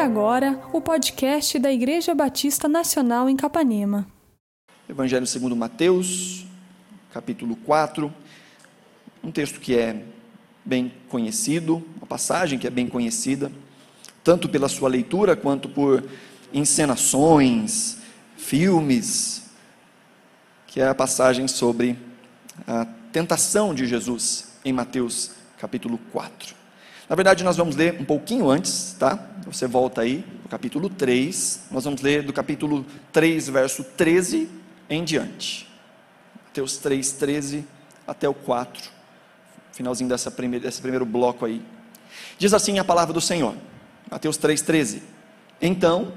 agora o podcast da Igreja Batista Nacional em Capanema. Evangelho segundo Mateus, capítulo 4, um texto que é bem conhecido, uma passagem que é bem conhecida, tanto pela sua leitura quanto por encenações, filmes, que é a passagem sobre a tentação de Jesus em Mateus capítulo 4. Na verdade, nós vamos ler um pouquinho antes, tá? Você volta aí, no capítulo 3. Nós vamos ler do capítulo 3, verso 13 em diante. Mateus 3, 13 até o 4. Finalzinho dessa primeira, desse primeiro bloco aí. Diz assim a palavra do Senhor. Mateus 3, 13. Então,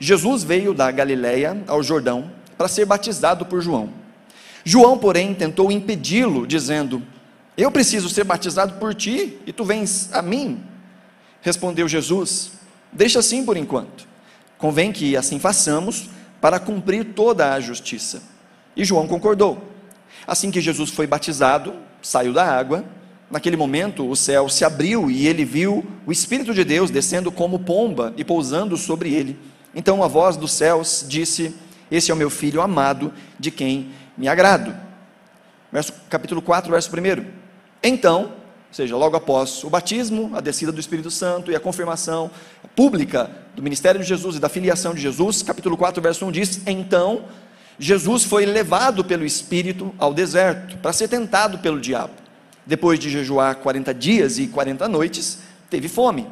Jesus veio da Galiléia ao Jordão para ser batizado por João. João, porém, tentou impedi-lo, dizendo: eu preciso ser batizado por ti e tu vens a mim? Respondeu Jesus: Deixa assim por enquanto. Convém que assim façamos para cumprir toda a justiça. E João concordou. Assim que Jesus foi batizado, saiu da água. Naquele momento, o céu se abriu e ele viu o Espírito de Deus descendo como pomba e pousando sobre ele. Então a voz dos céus disse: Esse é o meu filho amado, de quem me agrado. Verso, capítulo 4, verso 1. Então, ou seja, logo após o batismo, a descida do Espírito Santo e a confirmação pública do ministério de Jesus e da filiação de Jesus, capítulo 4, verso 1 diz: Então Jesus foi levado pelo Espírito ao deserto para ser tentado pelo diabo. Depois de jejuar 40 dias e 40 noites, teve fome.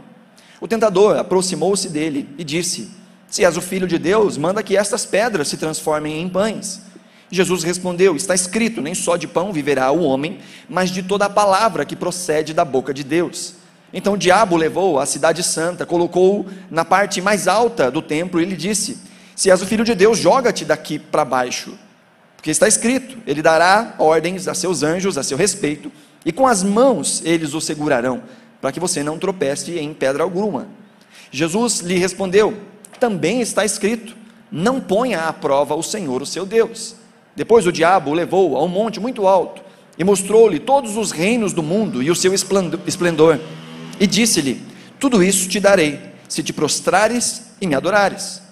O tentador aproximou-se dele e disse: Se és o filho de Deus, manda que estas pedras se transformem em pães. Jesus respondeu: Está escrito, nem só de pão viverá o homem, mas de toda a palavra que procede da boca de Deus. Então o diabo levou a cidade santa, colocou-o na parte mais alta do templo e lhe disse: Se és o filho de Deus, joga-te daqui para baixo. Porque está escrito: Ele dará ordens a seus anjos a seu respeito, e com as mãos eles o segurarão, para que você não tropece em pedra alguma. Jesus lhe respondeu: Também está escrito: Não ponha à prova o Senhor, o seu Deus. Depois o diabo o levou a um monte muito alto e mostrou-lhe todos os reinos do mundo e o seu esplendor. E disse-lhe: Tudo isso te darei, se te prostrares e me adorares.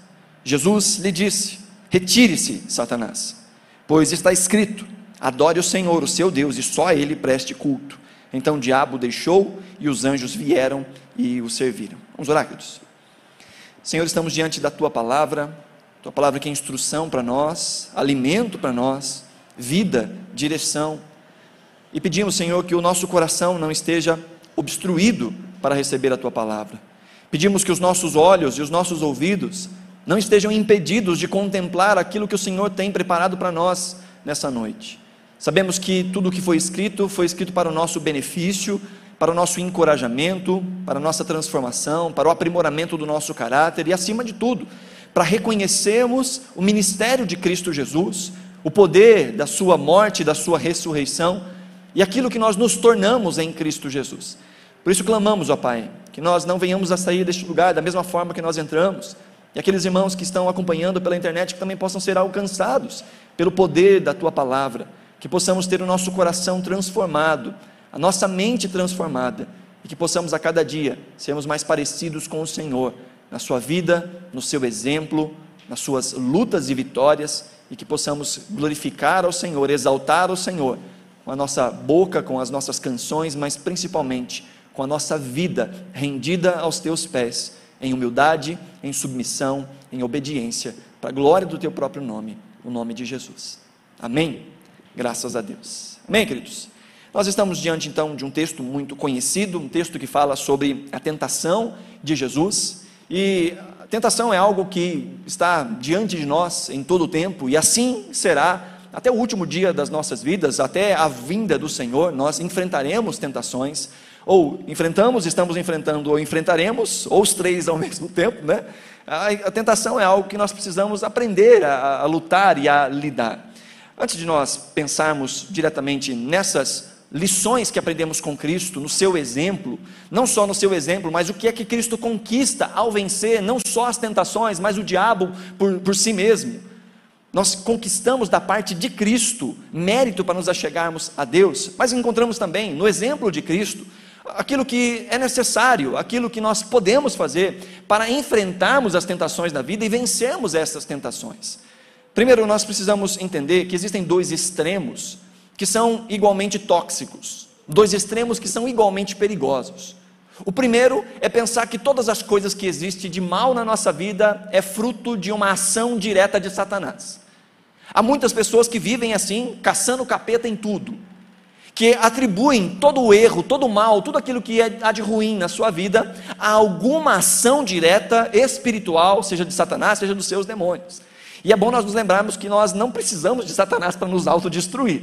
Jesus lhe disse: Retire-se, Satanás, pois está escrito: Adore o Senhor, o seu Deus, e só a ele preste culto. Então o diabo deixou e os anjos vieram e o serviram. Vamos orar, queridos. Senhor, estamos diante da tua palavra tua palavra que é instrução para nós, alimento para nós, vida, direção. E pedimos, Senhor, que o nosso coração não esteja obstruído para receber a tua palavra. Pedimos que os nossos olhos e os nossos ouvidos não estejam impedidos de contemplar aquilo que o Senhor tem preparado para nós nessa noite. Sabemos que tudo o que foi escrito foi escrito para o nosso benefício, para o nosso encorajamento, para a nossa transformação, para o aprimoramento do nosso caráter e, acima de tudo, para reconhecermos o ministério de Cristo Jesus, o poder da Sua morte, da Sua ressurreição e aquilo que nós nos tornamos em Cristo Jesus. Por isso clamamos, ó Pai, que nós não venhamos a sair deste lugar da mesma forma que nós entramos, e aqueles irmãos que estão acompanhando pela internet que também possam ser alcançados pelo poder da Tua palavra, que possamos ter o nosso coração transformado, a nossa mente transformada, e que possamos a cada dia sermos mais parecidos com o Senhor na sua vida, no seu exemplo, nas suas lutas e vitórias, e que possamos glorificar ao Senhor, exaltar ao Senhor, com a nossa boca, com as nossas canções, mas principalmente com a nossa vida rendida aos teus pés, em humildade, em submissão, em obediência, para a glória do teu próprio nome, o nome de Jesus. Amém? Graças a Deus. Amém, queridos? Nós estamos diante então de um texto muito conhecido, um texto que fala sobre a tentação de Jesus. E a tentação é algo que está diante de nós em todo o tempo, e assim será até o último dia das nossas vidas, até a vinda do Senhor, nós enfrentaremos tentações, ou enfrentamos, estamos enfrentando, ou enfrentaremos, ou os três ao mesmo tempo, né? A, a tentação é algo que nós precisamos aprender a, a lutar e a lidar. Antes de nós pensarmos diretamente nessas lições que aprendemos com Cristo, no seu exemplo, não só no seu exemplo, mas o que é que Cristo conquista ao vencer, não só as tentações, mas o diabo por, por si mesmo. Nós conquistamos da parte de Cristo mérito para nos achegarmos a Deus, mas encontramos também no exemplo de Cristo aquilo que é necessário, aquilo que nós podemos fazer para enfrentarmos as tentações da vida e vencermos essas tentações. Primeiro, nós precisamos entender que existem dois extremos que são igualmente tóxicos, dois extremos que são igualmente perigosos. O primeiro é pensar que todas as coisas que existem de mal na nossa vida é fruto de uma ação direta de Satanás. Há muitas pessoas que vivem assim, caçando o capeta em tudo, que atribuem todo o erro, todo o mal, tudo aquilo que é, há de ruim na sua vida a alguma ação direta espiritual, seja de Satanás, seja dos seus demônios. E é bom nós nos lembrarmos que nós não precisamos de Satanás para nos autodestruir,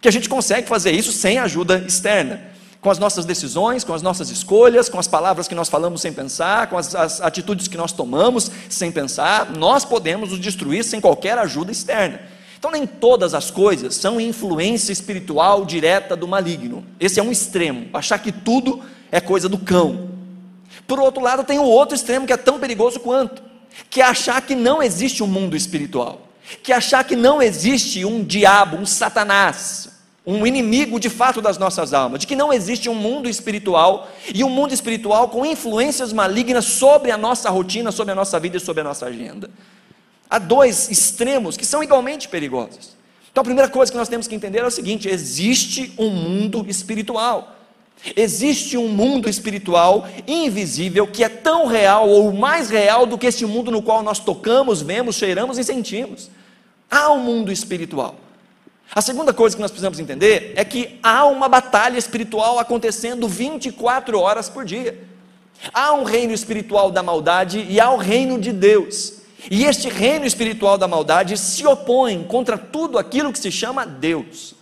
que a gente consegue fazer isso sem ajuda externa com as nossas decisões, com as nossas escolhas, com as palavras que nós falamos sem pensar, com as, as, atitudes que nós tomamos sem pensar, nós podemos nos destruir sem qualquer ajuda externa. Então, nem todas as coisas são influência espiritual direta do maligno. Esse é um extremo, achar que tudo é coisa do cão. Por outro lado, tem o outro extremo que é tão perigoso quanto, que é achar que não existe um mundo espiritual, que é achar que não existe um diabo, um satanás, um inimigo de fato das nossas almas, de que não existe um mundo espiritual e um mundo espiritual com influências malignas sobre a nossa rotina, sobre a nossa vida e sobre a nossa agenda. Há dois extremos que são igualmente perigosos. Então a primeira coisa que nós temos que entender é o seguinte: existe um mundo espiritual. Existe um mundo espiritual invisível que é tão real ou mais real do que este mundo no qual nós tocamos, vemos, cheiramos e sentimos. Há um mundo espiritual. A segunda coisa que nós precisamos entender é que há uma batalha espiritual acontecendo 24 horas por dia. Há um reino espiritual da maldade e há o reino de Deus. E este reino espiritual da maldade se opõe contra tudo aquilo que se chama Deus.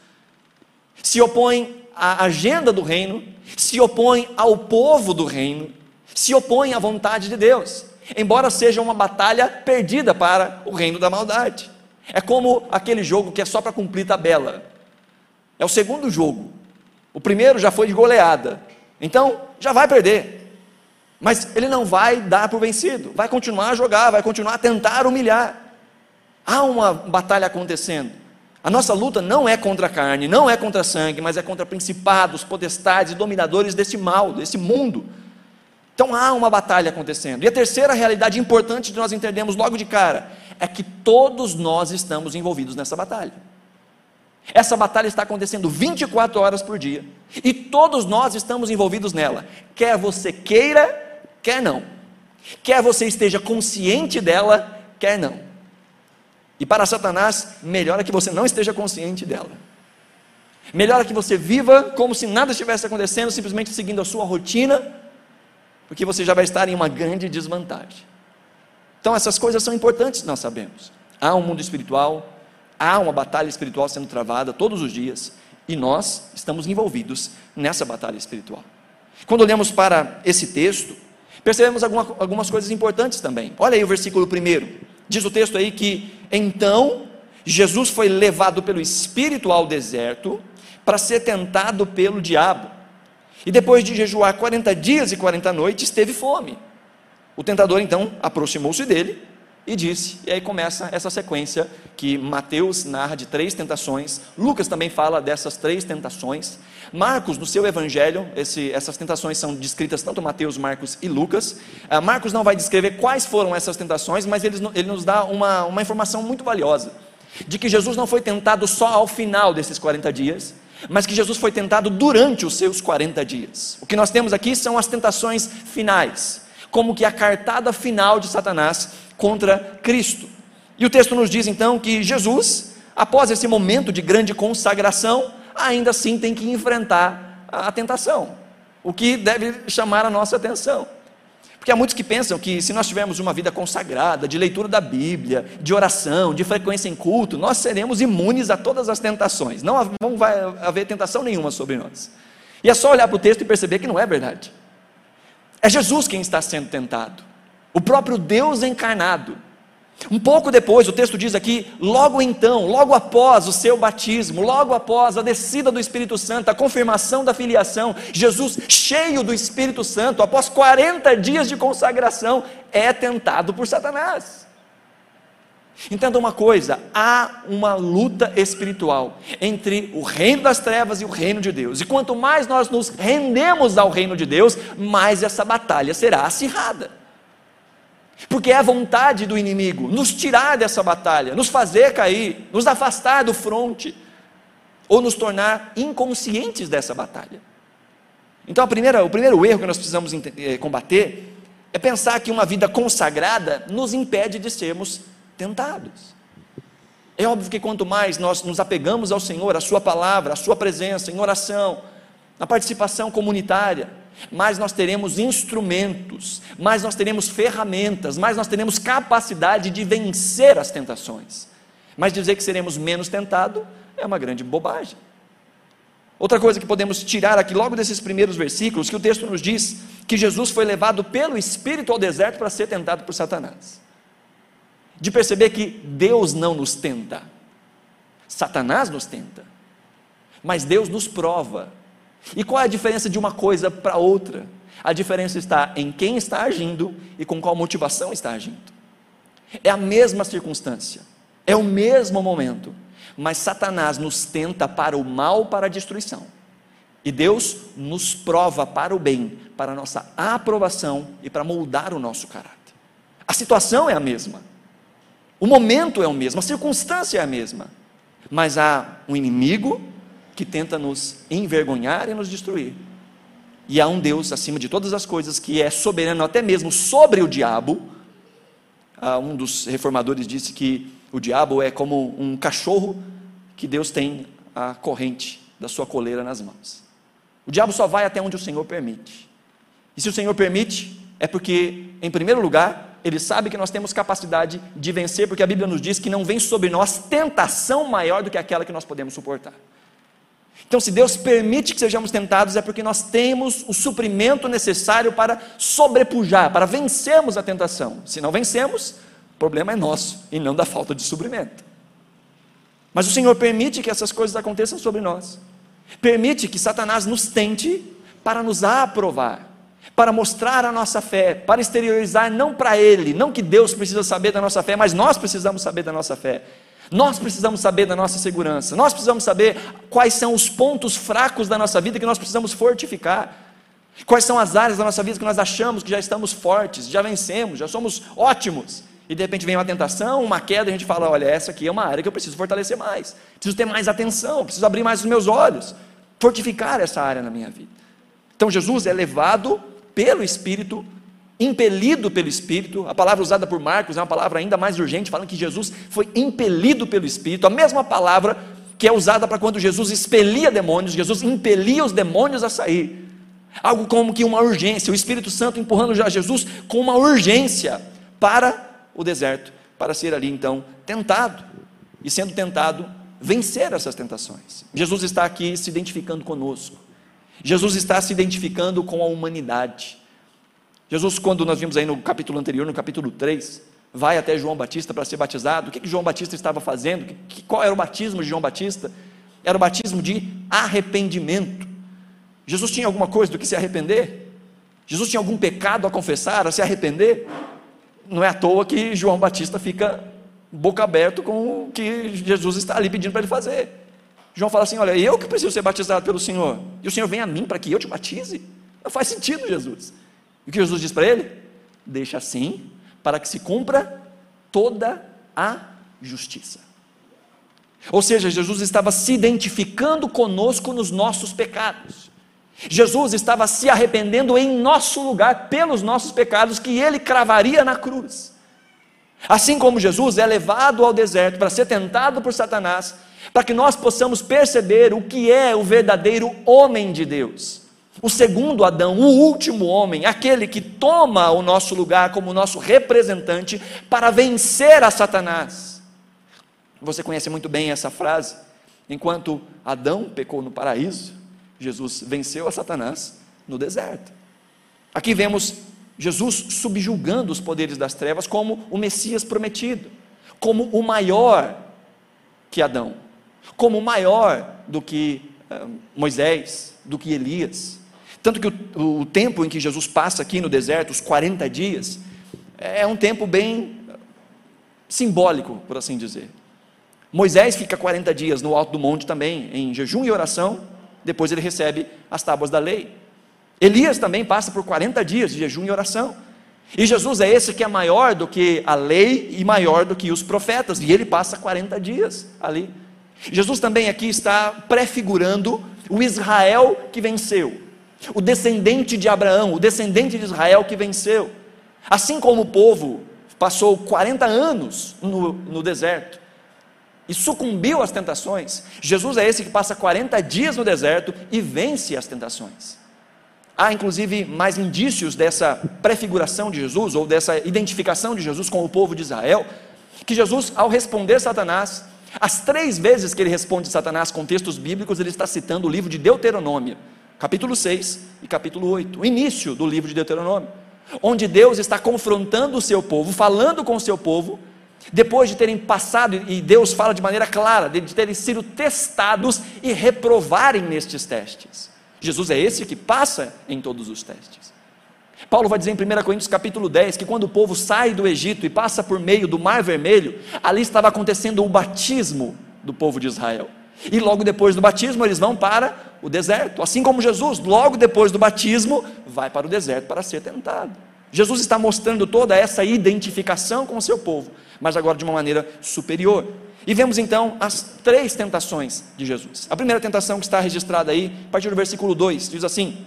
Se opõe à agenda do reino, se opõe ao povo do reino, se opõe à vontade de Deus. Embora seja uma batalha perdida para o reino da maldade. É como aquele jogo que é só para cumprir tabela. É o segundo jogo. O primeiro já foi de goleada. Então, já vai perder. Mas ele não vai dar por vencido. Vai continuar a jogar, vai continuar a tentar humilhar. Há uma batalha acontecendo. A nossa luta não é contra a carne, não é contra sangue, mas é contra principados, potestades e dominadores desse mal, desse mundo. Então há uma batalha acontecendo. E a terceira realidade importante de nós entendermos logo de cara é que todos nós estamos envolvidos nessa batalha. Essa batalha está acontecendo 24 horas por dia e todos nós estamos envolvidos nela, quer você queira, quer não, quer você esteja consciente dela, quer não. E para Satanás, melhor é que você não esteja consciente dela. Melhor é que você viva como se nada estivesse acontecendo, simplesmente seguindo a sua rotina, porque você já vai estar em uma grande desvantagem. Então, essas coisas são importantes, nós sabemos. Há um mundo espiritual, há uma batalha espiritual sendo travada todos os dias, e nós estamos envolvidos nessa batalha espiritual. Quando olhamos para esse texto, percebemos alguma, algumas coisas importantes também. Olha aí o versículo primeiro. Diz o texto aí que então Jesus foi levado pelo Espírito ao deserto para ser tentado pelo diabo. E depois de jejuar 40 dias e 40 noites, teve fome. O tentador então aproximou-se dele e disse, e aí começa essa sequência que Mateus narra de três tentações, Lucas também fala dessas três tentações, Marcos, no seu evangelho, esse, essas tentações são descritas tanto Mateus, Marcos e Lucas. Uh, Marcos não vai descrever quais foram essas tentações, mas ele, ele nos dá uma, uma informação muito valiosa: de que Jesus não foi tentado só ao final desses 40 dias, mas que Jesus foi tentado durante os seus 40 dias. O que nós temos aqui são as tentações finais como que a cartada final de Satanás contra Cristo. E o texto nos diz então que Jesus, após esse momento de grande consagração, ainda assim tem que enfrentar a tentação, o que deve chamar a nossa atenção. Porque há muitos que pensam que se nós tivermos uma vida consagrada, de leitura da Bíblia, de oração, de frequência em culto, nós seremos imunes a todas as tentações. Não, vai haver tentação nenhuma sobre nós. E é só olhar para o texto e perceber que não é verdade. É Jesus quem está sendo tentado, o próprio Deus encarnado. Um pouco depois, o texto diz aqui, logo então, logo após o seu batismo, logo após a descida do Espírito Santo, a confirmação da filiação, Jesus, cheio do Espírito Santo, após 40 dias de consagração, é tentado por Satanás. Entenda uma coisa: há uma luta espiritual entre o reino das trevas e o reino de Deus. E quanto mais nós nos rendemos ao reino de Deus, mais essa batalha será acirrada. Porque é a vontade do inimigo nos tirar dessa batalha, nos fazer cair, nos afastar do fronte, ou nos tornar inconscientes dessa batalha. Então, primeira, o primeiro erro que nós precisamos eh, combater é pensar que uma vida consagrada nos impede de sermos tentados. É óbvio que quanto mais nós nos apegamos ao Senhor, à Sua palavra, à Sua presença, em oração, na participação comunitária, mais nós teremos instrumentos, mais nós teremos ferramentas, mais nós teremos capacidade de vencer as tentações. Mas dizer que seremos menos tentados é uma grande bobagem. Outra coisa que podemos tirar aqui, logo desses primeiros versículos, que o texto nos diz que Jesus foi levado pelo Espírito ao deserto para ser tentado por Satanás de perceber que Deus não nos tenta, Satanás nos tenta, mas Deus nos prova. E qual é a diferença de uma coisa para outra? A diferença está em quem está agindo e com qual motivação está agindo. É a mesma circunstância, é o mesmo momento, mas Satanás nos tenta para o mal, para a destruição. E Deus nos prova para o bem, para a nossa aprovação e para moldar o nosso caráter. A situação é a mesma. O momento é o mesmo, a circunstância é a mesma, mas há um inimigo que tenta nos envergonhar e nos destruir. E há um Deus acima de todas as coisas que é soberano até mesmo sobre o diabo. Ah, um dos reformadores disse que o diabo é como um cachorro que Deus tem a corrente da sua coleira nas mãos. O diabo só vai até onde o Senhor permite. E se o Senhor permite, é porque, em primeiro lugar, ele sabe que nós temos capacidade de vencer, porque a Bíblia nos diz que não vem sobre nós tentação maior do que aquela que nós podemos suportar. Então, se Deus permite que sejamos tentados, é porque nós temos o suprimento necessário para sobrepujar, para vencermos a tentação. Se não vencemos, o problema é nosso e não da falta de suprimento. Mas o Senhor permite que essas coisas aconteçam sobre nós. Permite que Satanás nos tente para nos aprovar para mostrar a nossa fé, para exteriorizar não para Ele, não que Deus precisa saber da nossa fé, mas nós precisamos saber da nossa fé. Nós precisamos saber da nossa segurança, nós precisamos saber quais são os pontos fracos da nossa vida que nós precisamos fortificar. Quais são as áreas da nossa vida que nós achamos que já estamos fortes, já vencemos, já somos ótimos. E de repente vem uma tentação, uma queda, e a gente fala: olha, essa aqui é uma área que eu preciso fortalecer mais, preciso ter mais atenção, preciso abrir mais os meus olhos, fortificar essa área na minha vida. Então Jesus é levado pelo Espírito, impelido pelo Espírito. A palavra usada por Marcos é uma palavra ainda mais urgente, falando que Jesus foi impelido pelo Espírito. A mesma palavra que é usada para quando Jesus expelia demônios, Jesus impelia os demônios a sair. Algo como que uma urgência, o Espírito Santo empurrando já Jesus com uma urgência para o deserto, para ser ali então tentado. E sendo tentado, vencer essas tentações. Jesus está aqui se identificando conosco. Jesus está se identificando com a humanidade. Jesus, quando nós vimos aí no capítulo anterior, no capítulo 3, vai até João Batista para ser batizado. O que, que João Batista estava fazendo? Que, qual era o batismo de João Batista? Era o batismo de arrependimento. Jesus tinha alguma coisa do que se arrepender? Jesus tinha algum pecado a confessar, a se arrepender? Não é à toa que João Batista fica boca aberta com o que Jesus está ali pedindo para ele fazer. João fala assim: Olha, eu que preciso ser batizado pelo Senhor, e o Senhor vem a mim para que eu te batize. Não faz sentido, Jesus. E o que Jesus diz para ele? Deixa assim, para que se cumpra toda a justiça. Ou seja, Jesus estava se identificando conosco nos nossos pecados. Jesus estava se arrependendo em nosso lugar pelos nossos pecados que ele cravaria na cruz. Assim como Jesus é levado ao deserto para ser tentado por Satanás, para que nós possamos perceber o que é o verdadeiro homem de Deus. O segundo Adão, o último homem, aquele que toma o nosso lugar como nosso representante para vencer a Satanás. Você conhece muito bem essa frase. Enquanto Adão pecou no paraíso, Jesus venceu a Satanás no deserto. Aqui vemos Jesus subjugando os poderes das trevas como o Messias prometido, como o maior que Adão como maior do que uh, Moisés, do que Elias. Tanto que o, o, tempo em que Jesus passa aqui no deserto, os 40 dias, é um tempo bem simbólico, por assim dizer. Moisés fica 40 dias no alto do monte também, em jejum e oração, depois ele recebe as tábuas da lei. Elias também passa por 40 dias de jejum e oração. E Jesus é esse que é maior do que a lei e maior do que os profetas, e ele passa 40 dias ali. Jesus também aqui está prefigurando o Israel que venceu, o descendente de Abraão, o descendente de Israel que venceu. Assim como o povo passou 40 anos no, no deserto e sucumbiu às tentações, Jesus é esse que passa 40 dias no deserto e vence as tentações. Há inclusive mais indícios dessa prefiguração de Jesus, ou dessa identificação de Jesus com o povo de Israel, que Jesus, ao responder Satanás, as três vezes que ele responde Satanás com textos bíblicos, ele está citando o livro de Deuteronômio, capítulo 6 e capítulo 8, o início do livro de Deuteronômio, onde Deus está confrontando o seu povo, falando com o seu povo, depois de terem passado, e Deus fala de maneira clara, de terem sido testados e reprovarem nestes testes. Jesus é esse que passa em todos os testes. Paulo vai dizer em 1 Coríntios capítulo 10 que quando o povo sai do Egito e passa por meio do Mar Vermelho, ali estava acontecendo o batismo do povo de Israel. E logo depois do batismo eles vão para o deserto, assim como Jesus, logo depois do batismo, vai para o deserto para ser tentado. Jesus está mostrando toda essa identificação com o seu povo, mas agora de uma maneira superior. E vemos então as três tentações de Jesus. A primeira tentação que está registrada aí, a partir do versículo 2, diz assim: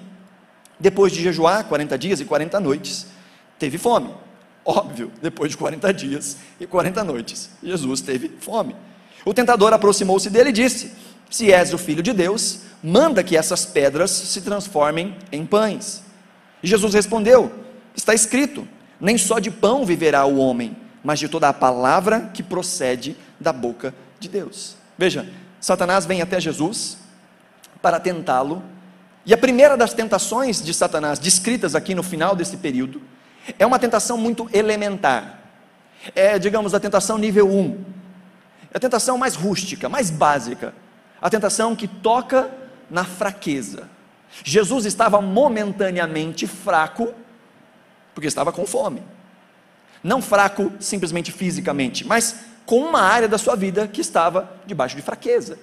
Depois de jejuar 40 dias e 40 noites, teve fome. Óbvio, depois de 40 dias e 40 noites, Jesus teve fome. O tentador aproximou-se dele e disse: Se és o filho de Deus, manda que essas pedras se transformem em pães. E Jesus respondeu: Está escrito: Nem só de pão viverá o homem, mas de toda a palavra que procede da boca de Deus. Veja, Satanás vem até Jesus para tentá-lo, e a primeira das tentações de Satanás, descritas aqui no final desse período, é uma tentação muito elementar. É, digamos, a tentação nível 1. É a tentação mais rústica, mais básica. A tentação que toca na fraqueza. Jesus estava momentaneamente fraco, porque estava com fome. Não fraco simplesmente fisicamente, mas com uma área da sua vida que estava debaixo de fraqueza.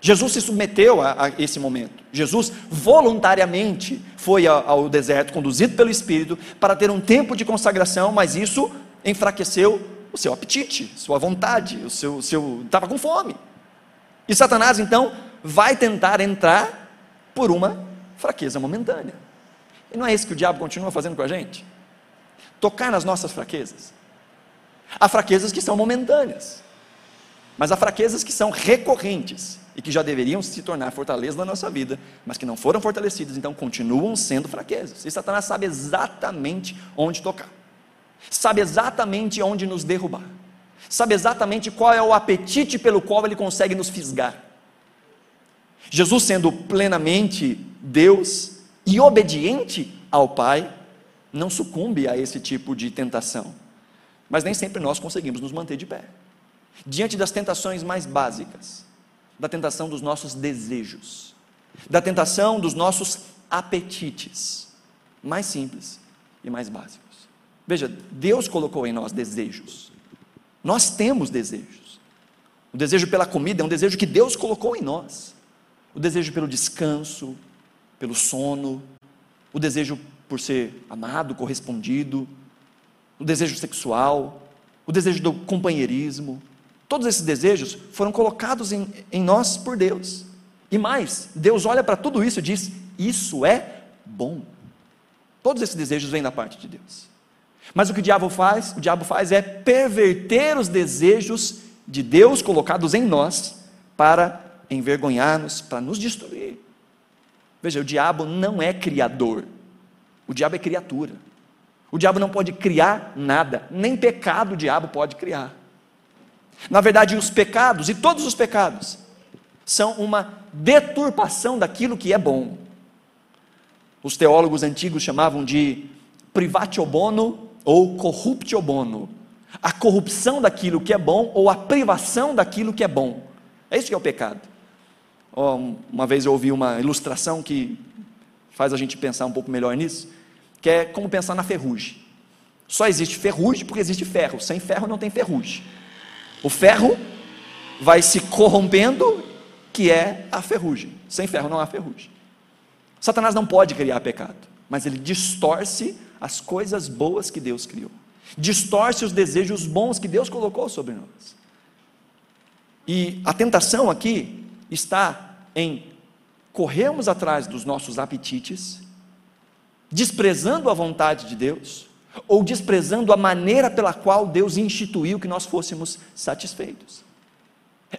Jesus se submeteu a, a esse momento. Jesus voluntariamente foi ao, deserto, conduzido pelo Espírito, para ter um tempo de consagração, mas isso enfraqueceu o seu apetite, sua vontade, o seu, seu estava com fome. E Satanás então vai tentar entrar por uma fraqueza momentânea. E não é isso que o diabo continua fazendo com a gente? tocar nas nossas fraquezas. Há fraquezas que são momentâneas, mas há fraquezas que são recorrentes e que já deveriam se tornar fortaleza na nossa vida, mas que não foram fortalecidas, então continuam sendo fraquezas. E Satanás sabe exatamente onde tocar, sabe exatamente onde nos derrubar, sabe exatamente qual é o apetite pelo qual ele consegue nos fisgar. Jesus, sendo plenamente Deus e obediente ao Pai, não sucumbe a esse tipo de tentação. Mas nem sempre nós conseguimos nos manter de pé. Diante das tentações mais básicas, da tentação dos nossos desejos, da tentação dos nossos apetites, mais simples e mais básicos. Veja, Deus colocou em nós desejos. Nós temos desejos. O desejo pela comida é um desejo que Deus colocou em nós. O desejo pelo descanso, pelo sono, o desejo por ser amado, correspondido, o desejo sexual, o desejo do companheirismo. Todos esses desejos foram colocados em, em nós por Deus. E mais, Deus olha para tudo isso e diz: Isso é bom. Todos esses desejos vêm da parte de Deus. Mas o que o diabo faz? O diabo faz é perverter os desejos de Deus colocados em nós para envergonhar-nos, para nos destruir. Veja, o diabo não é criador, o diabo é criatura. O diabo não pode criar nada, nem pecado o diabo pode criar. Na verdade, os pecados, e todos os pecados, são uma deturpação daquilo que é bom. Os teólogos antigos chamavam de privatiobono ou corruptiobono. A corrupção daquilo que é bom ou a privação daquilo que é bom. É isso que é o pecado. Uma vez eu ouvi uma ilustração que faz a gente pensar um pouco melhor nisso que é como pensar na ferrugem. Só existe ferrugem porque existe ferro. Sem ferro não tem ferrugem. O ferro vai se corrompendo, que é a ferrugem. Sem ferro não há ferrugem. Satanás não pode criar pecado, mas ele distorce as coisas boas que Deus criou. Distorce os desejos bons que Deus colocou sobre nós. E a tentação aqui está em corrermos atrás dos nossos apetites, desprezando a vontade de Deus, ou desprezando a maneira pela qual Deus instituiu que nós fôssemos satisfeitos.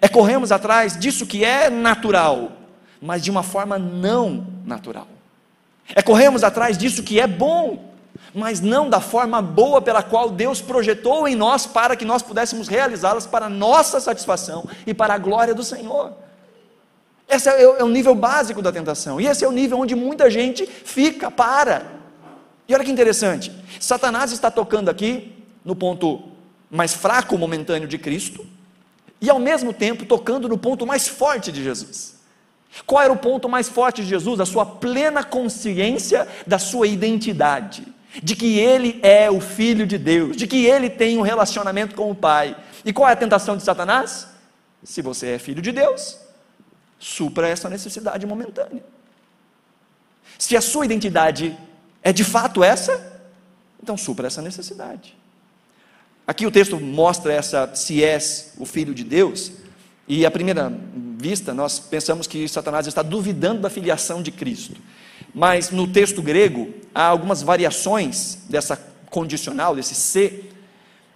É corremos atrás disso que é natural, mas de uma forma não natural. É corremos atrás disso que é bom, mas não da forma boa pela qual Deus projetou em nós para que nós pudéssemos realizá-las para nossa satisfação e para a glória do Senhor. Esse é, é o nível básico da tentação, e esse é o nível onde muita gente fica, para. E olha que interessante, Satanás está tocando aqui no ponto mais fraco momentâneo de Cristo, e ao mesmo tempo tocando no ponto mais forte de Jesus. Qual era o ponto mais forte de Jesus? A sua plena consciência da sua identidade, de que ele é o filho de Deus, de que ele tem um relacionamento com o Pai. E qual é a tentação de Satanás? Se você é filho de Deus, supra essa necessidade momentânea. Se a sua identidade é de fato essa, então supra essa necessidade. Aqui o texto mostra essa se és o filho de Deus, e à primeira vista nós pensamos que Satanás está duvidando da filiação de Cristo. Mas no texto grego há algumas variações dessa condicional, desse ser,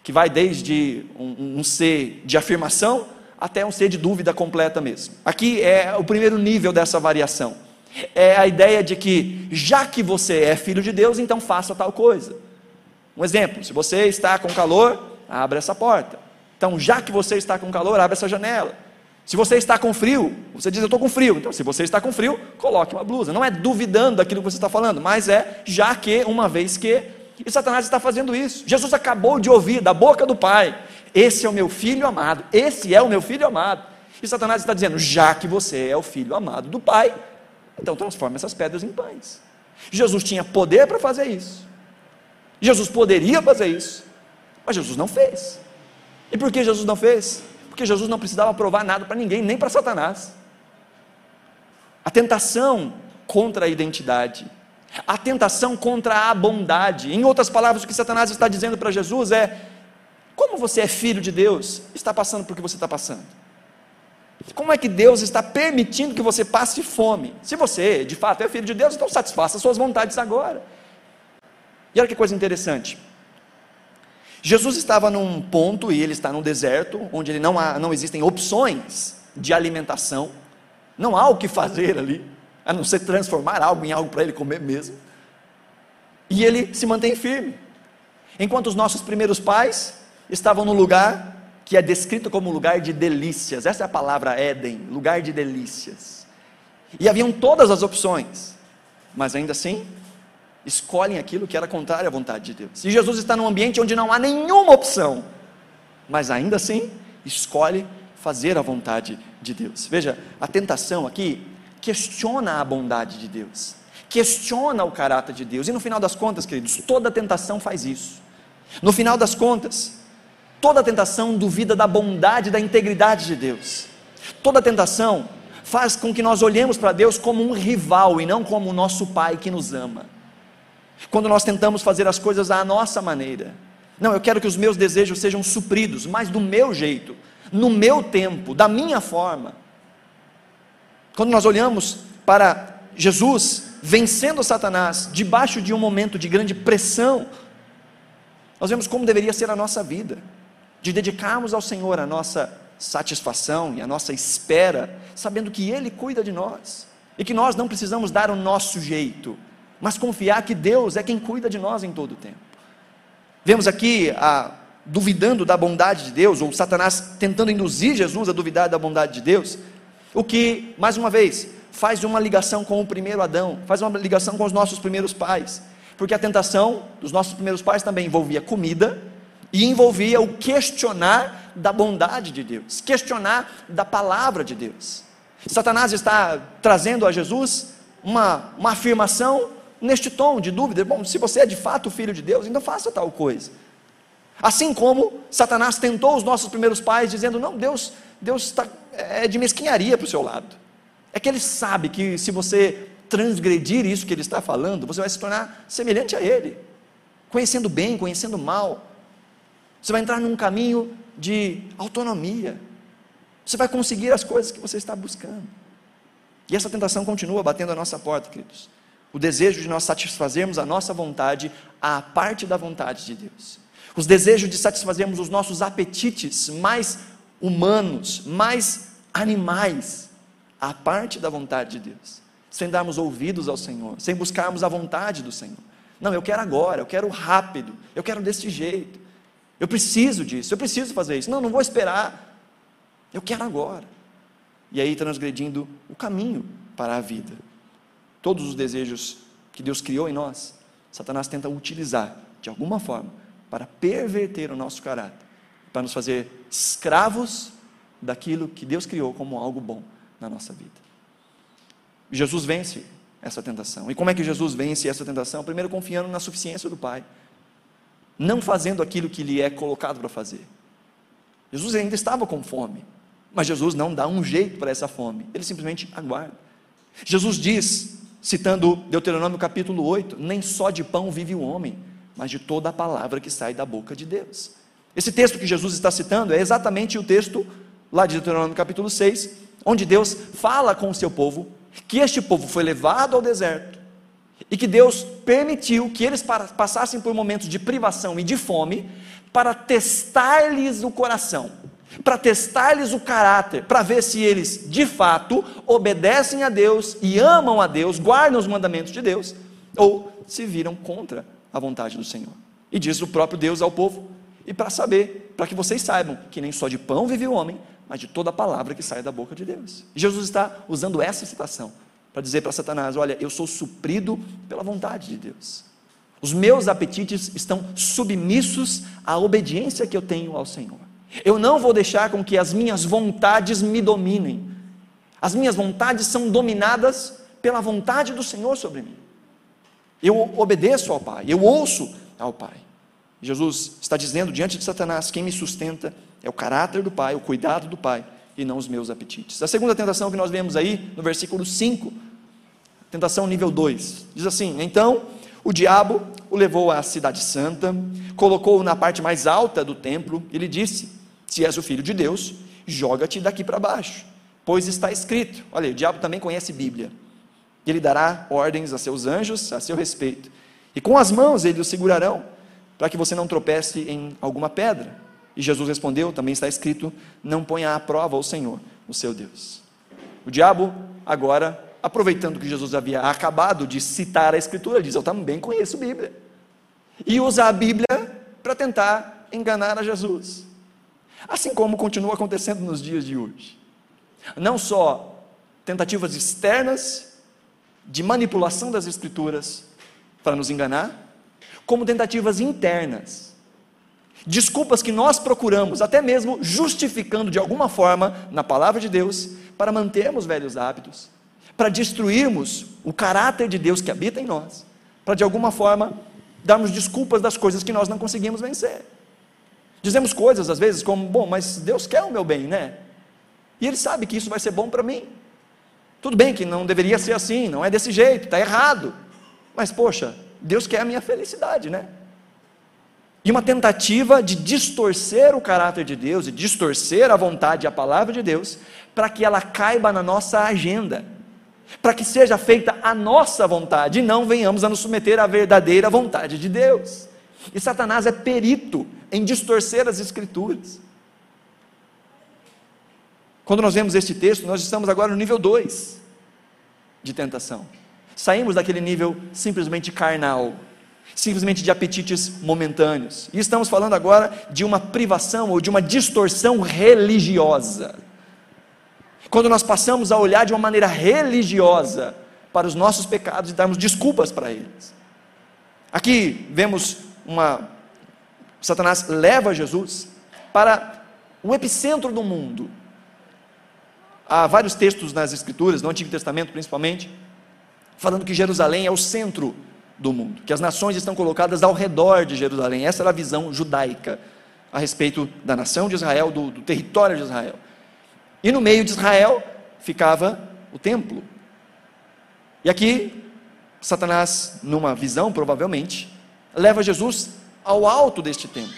que vai desde um, um ser de afirmação até um ser de dúvida completa mesmo. Aqui é o primeiro nível dessa variação. É a ideia de que, já que você é filho de Deus, então faça tal coisa. Um exemplo: se você está com calor, abre essa porta. Então, já que você está com calor, abre essa janela. Se você está com frio, você diz eu estou com frio. Então, se você está com frio, coloque uma blusa. Não é duvidando daquilo que você está falando, mas é já que, uma vez que. E Satanás está fazendo isso. Jesus acabou de ouvir da boca do Pai: Esse é o meu filho amado. Esse é o meu filho amado. E Satanás está dizendo: Já que você é o filho amado do Pai, então transforme essas pedras em pães. Jesus tinha poder para fazer isso. Jesus poderia fazer isso. Mas Jesus não fez. E por que Jesus não fez? Porque Jesus não precisava provar nada para ninguém, nem para Satanás. A tentação contra a identidade, a tentação contra a bondade. Em outras palavras, o que Satanás está dizendo para Jesus é: como você é filho de Deus, está passando por que você está passando? Como é que Deus está permitindo que você passe fome? Se você, de fato, é filho de Deus, então satisfaça suas vontades agora. E olha que coisa interessante. Jesus estava num ponto, e ele está no deserto, onde ele não, há, não existem opções de alimentação, não há o que fazer ali, a não ser transformar algo em algo para ele comer mesmo. E ele se mantém firme. Enquanto os nossos primeiros pais estavam no lugar que é descrito como lugar de delícias, essa é a palavra Éden, lugar de delícias. E haviam todas as opções, mas ainda assim escolhem aquilo que era contrário à vontade de Deus. E Jesus está num ambiente onde não há nenhuma opção, mas ainda assim escolhe fazer a vontade de Deus. Veja, a tentação aqui questiona a bondade de Deus, questiona o caráter de Deus, e no final das contas, queridos, toda tentação faz isso. No final das contas, toda tentação duvida da bondade, da integridade de Deus. Toda tentação faz com que nós olhemos para Deus como um rival e não como o nosso Pai que nos ama quando nós tentamos fazer as coisas à nossa maneira. Não, eu quero que os meus desejos sejam supridos, mas do meu jeito, no meu tempo, da minha forma. Quando nós olhamos para Jesus vencendo Satanás debaixo de um momento de grande pressão, nós vemos como deveria ser a nossa vida, de dedicarmos ao Senhor a nossa satisfação e a nossa espera, sabendo que Ele cuida de nós e que nós não precisamos dar o nosso jeito, mas confiar que Deus é quem cuida de nós em todo o tempo. Vemos aqui a duvidando da bondade de Deus, ou Satanás tentando induzir Jesus a duvidar da bondade de Deus, o que, mais uma vez, faz uma ligação com o primeiro Adão, faz uma ligação com os nossos primeiros pais, porque a tentação dos nossos primeiros pais também envolvia comida e envolvia o questionar da bondade de Deus, questionar da palavra de Deus. Satanás está trazendo a Jesus uma, uma afirmação neste tom de dúvida: bom, se você é de fato filho de Deus, então faça tal coisa. Assim como Satanás tentou os nossos primeiros pais, dizendo: Não, Deus, Deus está, é de mesquinharia para o seu lado. É que ele sabe que se você transgredir isso que ele está falando, você vai se tornar semelhante a ele, conhecendo bem, conhecendo mal. Você vai entrar num caminho de autonomia. Você vai conseguir as coisas que você está buscando. E essa tentação continua batendo a nossa porta, queridos. O desejo de nós satisfazermos a nossa vontade à parte da vontade de Deus. Os desejos de satisfazermos os nossos apetites mais humanos, mais animais, à parte da vontade de Deus. Sem darmos ouvidos ao Senhor, sem buscarmos a vontade do Senhor. Não, eu quero agora, eu quero rápido, eu quero desse jeito. Eu preciso disso, eu preciso fazer isso. Não, não vou esperar. Eu quero agora. E aí transgredindo o caminho para a vida. Todos os desejos que Deus criou em nós, Satanás tenta utilizar de alguma forma para perverter o nosso caráter, para nos fazer escravos daquilo que Deus criou como algo bom na nossa vida. Jesus vence essa tentação. E como é que Jesus vence essa tentação? Primeiro, confiando na suficiência do Pai não fazendo aquilo que lhe é colocado para fazer. Jesus ainda estava com fome, mas Jesus não dá um jeito para essa fome, ele simplesmente aguarda. Jesus diz, citando Deuteronômio capítulo 8: Nem só de pão vive o homem, mas de toda a palavra que sai da boca de Deus. Esse texto que Jesus está citando é exatamente o texto lá de Deuteronômio capítulo 6, onde Deus fala com o seu povo que este povo foi levado ao deserto e que Deus permitiu que eles passassem por momentos de privação e de fome para testar-lhes o coração, para testar-lhes o caráter, para ver se eles de fato obedecem a Deus e amam a Deus, guardam os mandamentos de Deus, ou se viram contra a vontade do Senhor. E diz o próprio Deus ao povo, e para saber, para que vocês saibam que nem só de pão vive o homem, mas de toda a palavra que sai da boca de Deus. Jesus está usando essa citação para dizer para Satanás: Olha, eu sou suprido pela vontade de Deus. Os meus apetites estão submissos à obediência que eu tenho ao Senhor. Eu não vou deixar com que as minhas vontades me dominem. As minhas vontades são dominadas pela vontade do Senhor sobre mim. Eu obedeço ao Pai, eu ouço ao Pai. Jesus está dizendo diante de Satanás: quem me sustenta é o caráter do Pai, o cuidado do Pai e não os meus apetites. A segunda tentação que nós vemos aí, no versículo 5, tentação nível 2, diz assim: Então o diabo o levou à cidade santa, colocou-o na parte mais alta do templo e lhe disse: Se és o filho de Deus, joga-te daqui para baixo, pois está escrito. Olha, o diabo também conhece Bíblia. Ele dará ordens a seus anjos a seu respeito, e com as mãos eles o segurarão, para que você não tropece em alguma pedra. E Jesus respondeu: também está escrito: não ponha à prova o Senhor, o seu Deus. O diabo, agora, aproveitando que Jesus havia acabado de citar a Escritura, diz: Eu também conheço a Bíblia. E usa a Bíblia para tentar enganar a Jesus. Assim como continua acontecendo nos dias de hoje. Não só tentativas externas de manipulação das Escrituras para nos enganar, como tentativas internas Desculpas que nós procuramos, até mesmo justificando de alguma forma na palavra de Deus, para mantermos velhos hábitos, para destruirmos o caráter de Deus que habita em nós, para de alguma forma darmos desculpas das coisas que nós não conseguimos vencer. Dizemos coisas às vezes como: bom, mas Deus quer o meu bem, né? E Ele sabe que isso vai ser bom para mim. Tudo bem que não deveria ser assim, não é desse jeito, está errado. Mas, poxa, Deus quer a minha felicidade, né? E uma tentativa de distorcer o caráter de Deus e distorcer a vontade e a palavra de Deus, para que ela caiba na nossa agenda, para que seja feita a nossa vontade e não venhamos a nos submeter à verdadeira vontade de Deus. E Satanás é perito em distorcer as Escrituras. Quando nós vemos este texto, nós estamos agora no nível 2 de tentação. Saímos daquele nível simplesmente carnal, simplesmente de apetites momentâneos. E estamos falando agora de uma privação ou de uma distorção religiosa. Quando nós passamos a olhar de uma maneira religiosa para os nossos pecados e darmos desculpas para eles. Aqui vemos uma Satanás leva Jesus para o epicentro do mundo. Há vários textos nas escrituras, no Antigo Testamento principalmente, falando que Jerusalém é o centro do mundo, que as nações estão colocadas ao redor de Jerusalém. Essa era a visão judaica a respeito da nação de Israel, do, do território de Israel. E no meio de Israel ficava o templo. E aqui, Satanás, numa visão, provavelmente, leva Jesus ao alto deste templo,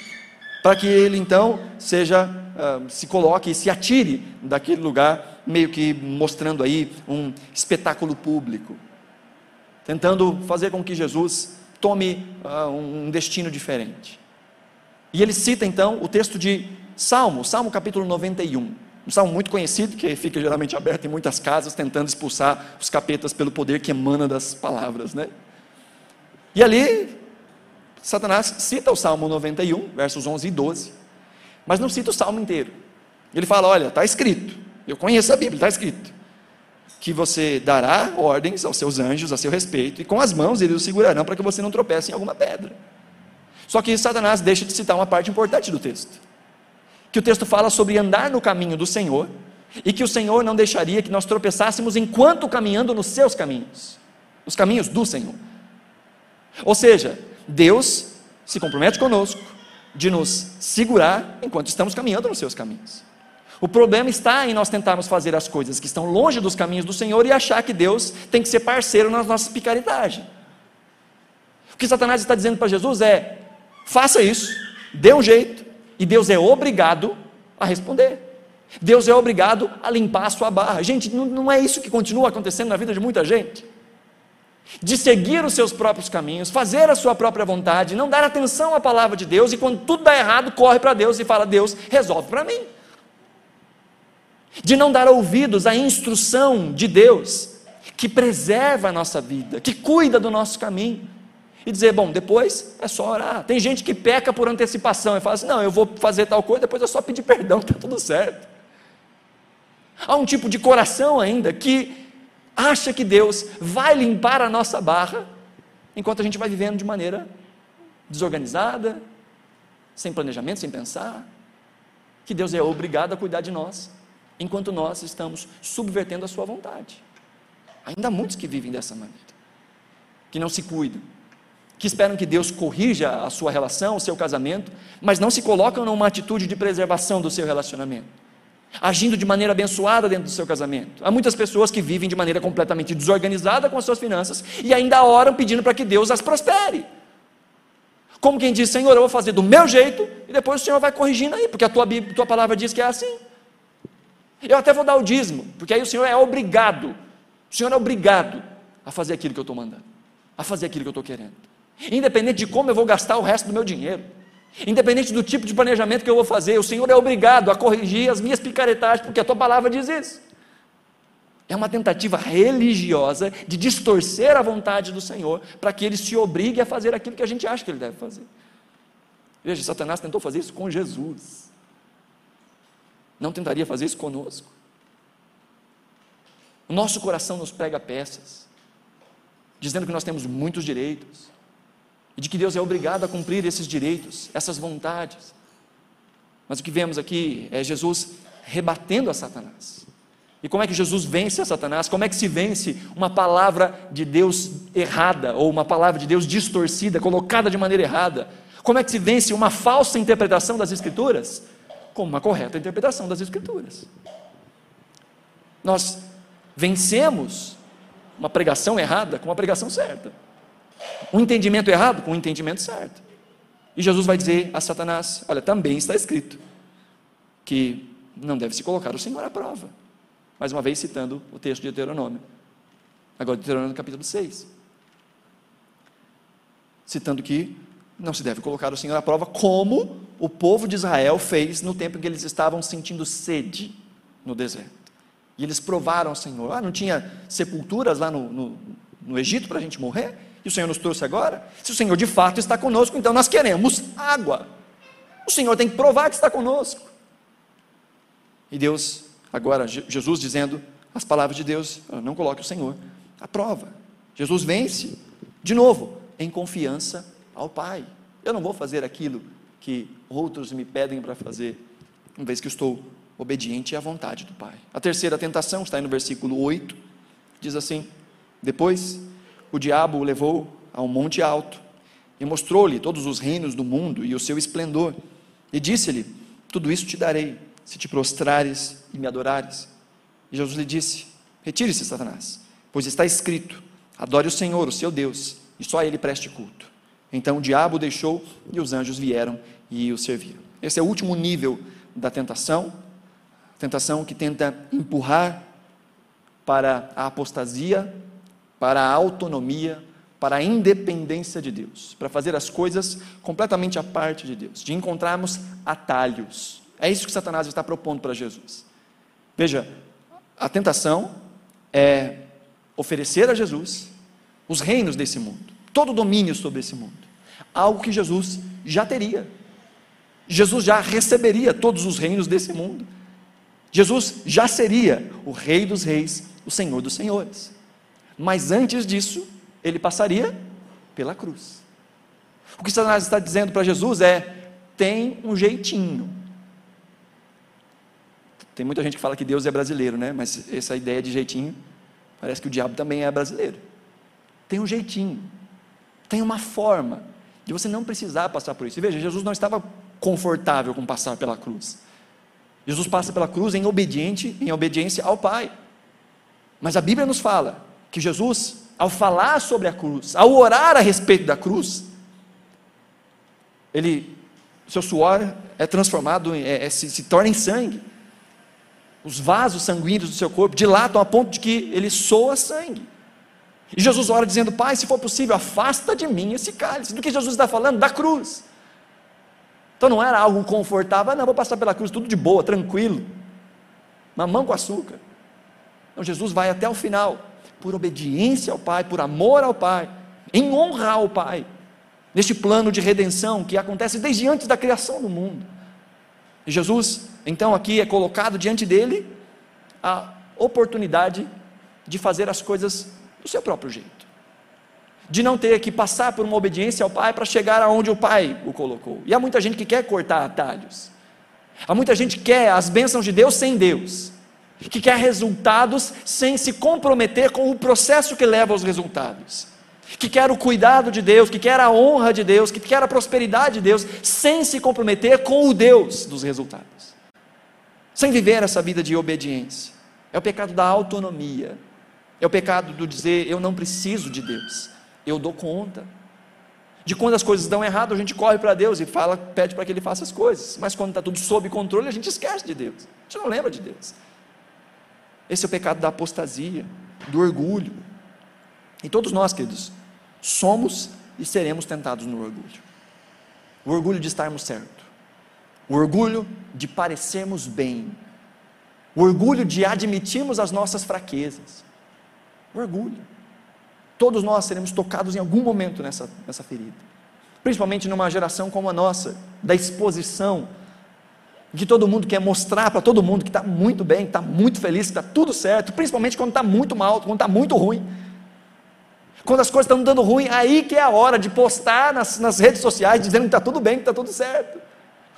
para que ele então seja, uh, se coloque e se atire daquele lugar, meio que mostrando aí um espetáculo público, tentando fazer com que Jesus tome uh, um destino diferente. E ele cita então o texto de Salmo, Salmo capítulo 91. Um salmo muito conhecido, que fica geralmente aberto em muitas casas, tentando expulsar os capetas pelo poder que emana das palavras, né? E ali, Satanás cita o Salmo 91, versos 11 e 12, mas não cita o salmo inteiro. Ele fala: Olha, está escrito, eu conheço a Bíblia, está escrito, que você dará ordens aos seus anjos a seu respeito, e com as mãos eles o segurarão para que você não tropece em alguma pedra. Só que Satanás deixa de citar uma parte importante do texto que o texto fala sobre andar no caminho do Senhor e que o Senhor não deixaria que nós tropeçássemos enquanto caminhando nos seus caminhos, os caminhos do Senhor. Ou seja, Deus se compromete conosco de nos segurar enquanto estamos caminhando nos seus caminhos. O problema está em nós tentarmos fazer as coisas que estão longe dos caminhos do Senhor e achar que Deus tem que ser parceiro nas nossas picaretagens. O que Satanás está dizendo para Jesus é: faça isso, dê um jeito, e Deus é obrigado a responder. Deus é obrigado a limpar a sua barra. Gente, não, não é isso que continua acontecendo na vida de muita gente. De seguir os seus próprios caminhos, fazer a sua própria vontade, não dar atenção à palavra de Deus e quando tudo dá errado, corre para Deus e fala: Deus, resolve para mim. De não dar ouvidos à instrução de Deus, que preserva a nossa vida, que cuida do nosso caminho e dizer, bom, depois é só orar. Tem gente que peca por antecipação e fala assim: não, eu vou fazer tal coisa, depois é só pedir perdão, está tudo certo. Há um tipo de coração ainda que acha que Deus vai limpar a nossa barra, enquanto a gente vai vivendo de maneira desorganizada, sem planejamento, sem pensar, que Deus é obrigado a cuidar de nós, enquanto nós estamos subvertendo a sua vontade. Ainda há muitos que vivem dessa maneira, que não se cuidam, que esperam que Deus corrija a sua relação, o seu casamento, mas não se colocam numa atitude de preservação do seu relacionamento, agindo de maneira abençoada dentro do seu casamento. Há muitas pessoas que vivem de maneira completamente desorganizada com as suas finanças e ainda oram pedindo para que Deus as prospere. Como quem diz, Senhor, eu vou fazer do meu jeito e depois o Senhor vai corrigindo aí, porque a tua, tua palavra diz que é assim. Eu até vou dar o dízimo, porque aí o Senhor é obrigado, o Senhor é obrigado a fazer aquilo que eu estou mandando, a fazer aquilo que eu estou querendo independente de como eu vou gastar o resto do meu dinheiro, independente do tipo de planejamento que eu vou fazer, o Senhor é obrigado a corrigir as minhas picaretagens, porque a tua palavra diz isso. É uma tentativa religiosa de distorcer a vontade do Senhor para que ele se obrigue a fazer aquilo que a gente acha que ele deve fazer. Veja, Satanás tentou fazer isso com Jesus. Não tentaria fazer isso conosco. O nosso coração nos prega peças, dizendo que nós temos muitos direitos, e de que Deus é obrigado a cumprir esses direitos, essas vontades. Mas o que vemos aqui é Jesus rebatendo a Satanás. E como é que Jesus vence a Satanás? Como é que se vence uma palavra de Deus errada, ou uma palavra de Deus distorcida, colocada de maneira errada? Como é que se vence uma falsa interpretação das Escrituras? Com uma correta interpretação das Escrituras. Nós vencemos uma pregação errada com uma pregação certa um entendimento errado com um entendimento certo. E Jesus vai dizer a Satanás: Olha, também está escrito que não deve se colocar o Senhor à prova. Mais uma vez citando o texto de Deuteronômio. Agora, Deuteronômio capítulo 6. Citando que não se deve colocar o Senhor à prova, como o povo de Israel fez no tempo em que eles estavam sentindo sede no deserto. E eles provaram o Senhor. Ah, não tinha sepulturas lá no, no, no Egito para a gente morrer? E o Senhor nos trouxe agora? Se o Senhor de fato está conosco, então nós queremos água. O Senhor tem que provar que está conosco. E Deus, agora, Jesus dizendo as palavras de Deus, ah, não coloque o Senhor à prova. Jesus vence, de novo, em confiança ao Pai. Eu não vou fazer aquilo que outros me pedem para fazer, uma vez que estou obediente à vontade do Pai. A terceira tentação está aí no versículo 8, diz assim: Depois o diabo o levou a um monte alto e mostrou-lhe todos os reinos do mundo e o seu esplendor. E disse-lhe: Tudo isso te darei, se te prostrares e me adorares. E Jesus lhe disse: Retire-se, Satanás, pois está escrito: Adore o Senhor, o seu Deus, e só a ele preste culto. Então o diabo deixou e os anjos vieram e o serviram. Esse é o último nível da tentação, tentação que tenta empurrar para a apostasia, para a autonomia, para a independência de Deus, para fazer as coisas completamente à parte de Deus, de encontrarmos atalhos. É isso que Satanás está propondo para Jesus. Veja, a tentação é oferecer a Jesus os reinos desse mundo, todo o domínio sobre esse mundo, algo que Jesus já teria. Jesus já receberia todos os reinos desse mundo. Jesus já seria o Rei dos Reis, o Senhor dos Senhores. Mas antes disso, ele passaria pela cruz. O que Satanás está dizendo para Jesus é: tem um jeitinho. Tem muita gente que fala que Deus é brasileiro, né? Mas essa ideia de jeitinho, parece que o diabo também é brasileiro. Tem um jeitinho, tem uma forma de você não precisar passar por isso. E veja, Jesus não estava confortável com passar pela cruz. Jesus passa pela cruz em obediente, em obediência ao Pai. Mas a Bíblia nos fala que Jesus, ao falar sobre a cruz, ao orar a respeito da cruz, ele, seu suor é transformado, é, é, se, se torna em sangue. Os vasos sanguíneos do seu corpo dilatam a ponto de que ele soa sangue. E Jesus ora dizendo: Pai, se for possível, afasta de mim esse cálice. Do que Jesus está falando? Da cruz. Então não era algo confortável, ah, não, vou passar pela cruz tudo de boa, tranquilo. Mamão com açúcar. Então Jesus vai até o final, por obediência ao Pai, por amor ao Pai, em honra ao Pai, neste plano de redenção que acontece desde antes da criação do mundo. E Jesus, então, aqui é colocado diante dele a oportunidade de fazer as coisas do seu próprio jeito de não ter que passar por uma obediência ao Pai para chegar aonde o Pai o colocou. E há muita gente que quer cortar atalhos. Há muita gente que quer as bênçãos de Deus sem Deus, que quer resultados sem se comprometer com o processo que leva aos resultados, que quer o cuidado de Deus, que quer a honra de Deus, que quer a prosperidade de Deus, sem se comprometer com o Deus dos resultados, sem viver essa vida de obediência. É o pecado da autonomia, é o pecado do dizer eu não preciso de Deus eu dou conta. De quando as coisas dão errado, a gente corre para Deus e fala, pede para que Ele faça as coisas. Mas quando está tudo sob controle, a gente esquece de Deus. A gente não lembra de Deus. Esse é o pecado da apostasia, do orgulho. E todos nós, queridos, somos e seremos tentados no orgulho. O orgulho de estarmos certo. O orgulho de parecermos bem. O orgulho de admitirmos as nossas fraquezas. Orgulho. Todos nós seremos tocados em algum momento nessa, nessa ferida. Principalmente numa geração como a nossa, da exposição, que todo mundo quer mostrar para todo mundo que está muito bem, que está muito feliz, que está tudo certo, principalmente quando está muito mal, quando está muito ruim. Quando as coisas estão dando ruim, aí que é a hora de postar nas, nas redes sociais dizendo que está tudo bem, que está tudo certo.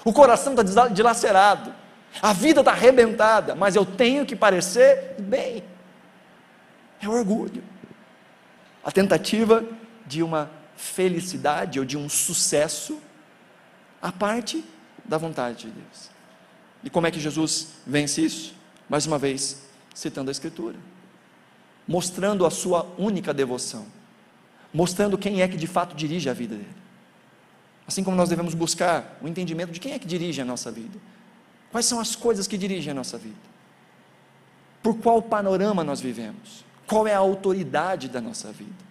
O coração está dilacerado, a vida está arrebentada, mas eu tenho que parecer bem. É orgulho a tentativa de uma felicidade ou de um sucesso a parte da vontade de Deus. E como é que Jesus vence isso? Mais uma vez, citando a Escritura, mostrando a sua única devoção, mostrando quem é que de fato dirige a vida dele. Assim como nós devemos buscar o entendimento de quem é que dirige a nossa vida, quais são as coisas que dirigem a nossa vida, por qual panorama nós vivemos, qual é a autoridade da nossa vida?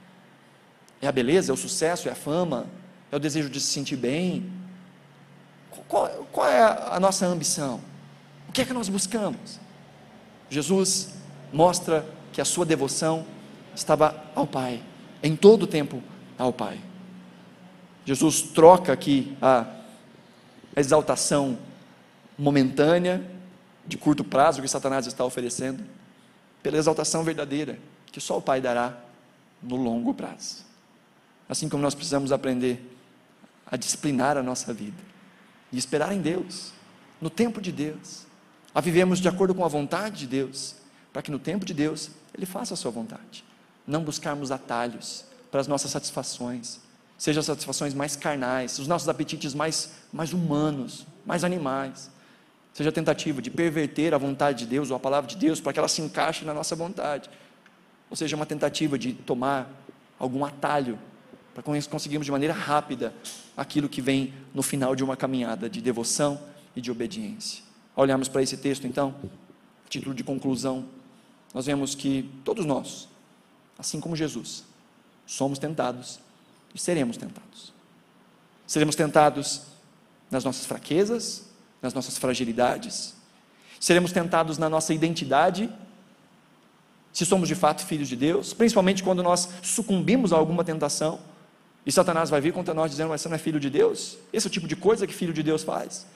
É a beleza, é o sucesso, é a fama, é o desejo de se sentir bem? Qual, qual é a nossa ambição? O que é que nós buscamos? Jesus mostra que a sua devoção estava ao Pai, em todo o tempo ao Pai. Jesus troca aqui a exaltação momentânea, de curto prazo, que Satanás está oferecendo, pela exaltação verdadeira, que só o Pai dará no longo prazo. Assim como nós precisamos aprender a disciplinar a nossa vida e esperar em Deus, no tempo de Deus, a vivermos de acordo com a vontade de Deus, para que no tempo de Deus Ele faça a sua vontade. Não buscarmos atalhos para as nossas satisfações, sejam satisfações mais carnais, os nossos apetites mais, mais humanos, mais animais, seja tentativa de perverter a vontade de Deus ou a palavra de Deus para que ela se encaixe na nossa vontade, ou seja, uma tentativa de tomar algum atalho para conseguirmos de maneira rápida aquilo que vem no final de uma caminhada de devoção e de obediência. Ao olharmos para esse texto, então, título de conclusão, nós vemos que todos nós, assim como Jesus, somos tentados e seremos tentados. Seremos tentados nas nossas fraquezas, nas nossas fragilidades, seremos tentados na nossa identidade, se somos de fato filhos de Deus, principalmente quando nós sucumbimos a alguma tentação e Satanás vai vir contra nós dizendo: Mas você não é filho de Deus? Esse é o tipo de coisa que filho de Deus faz.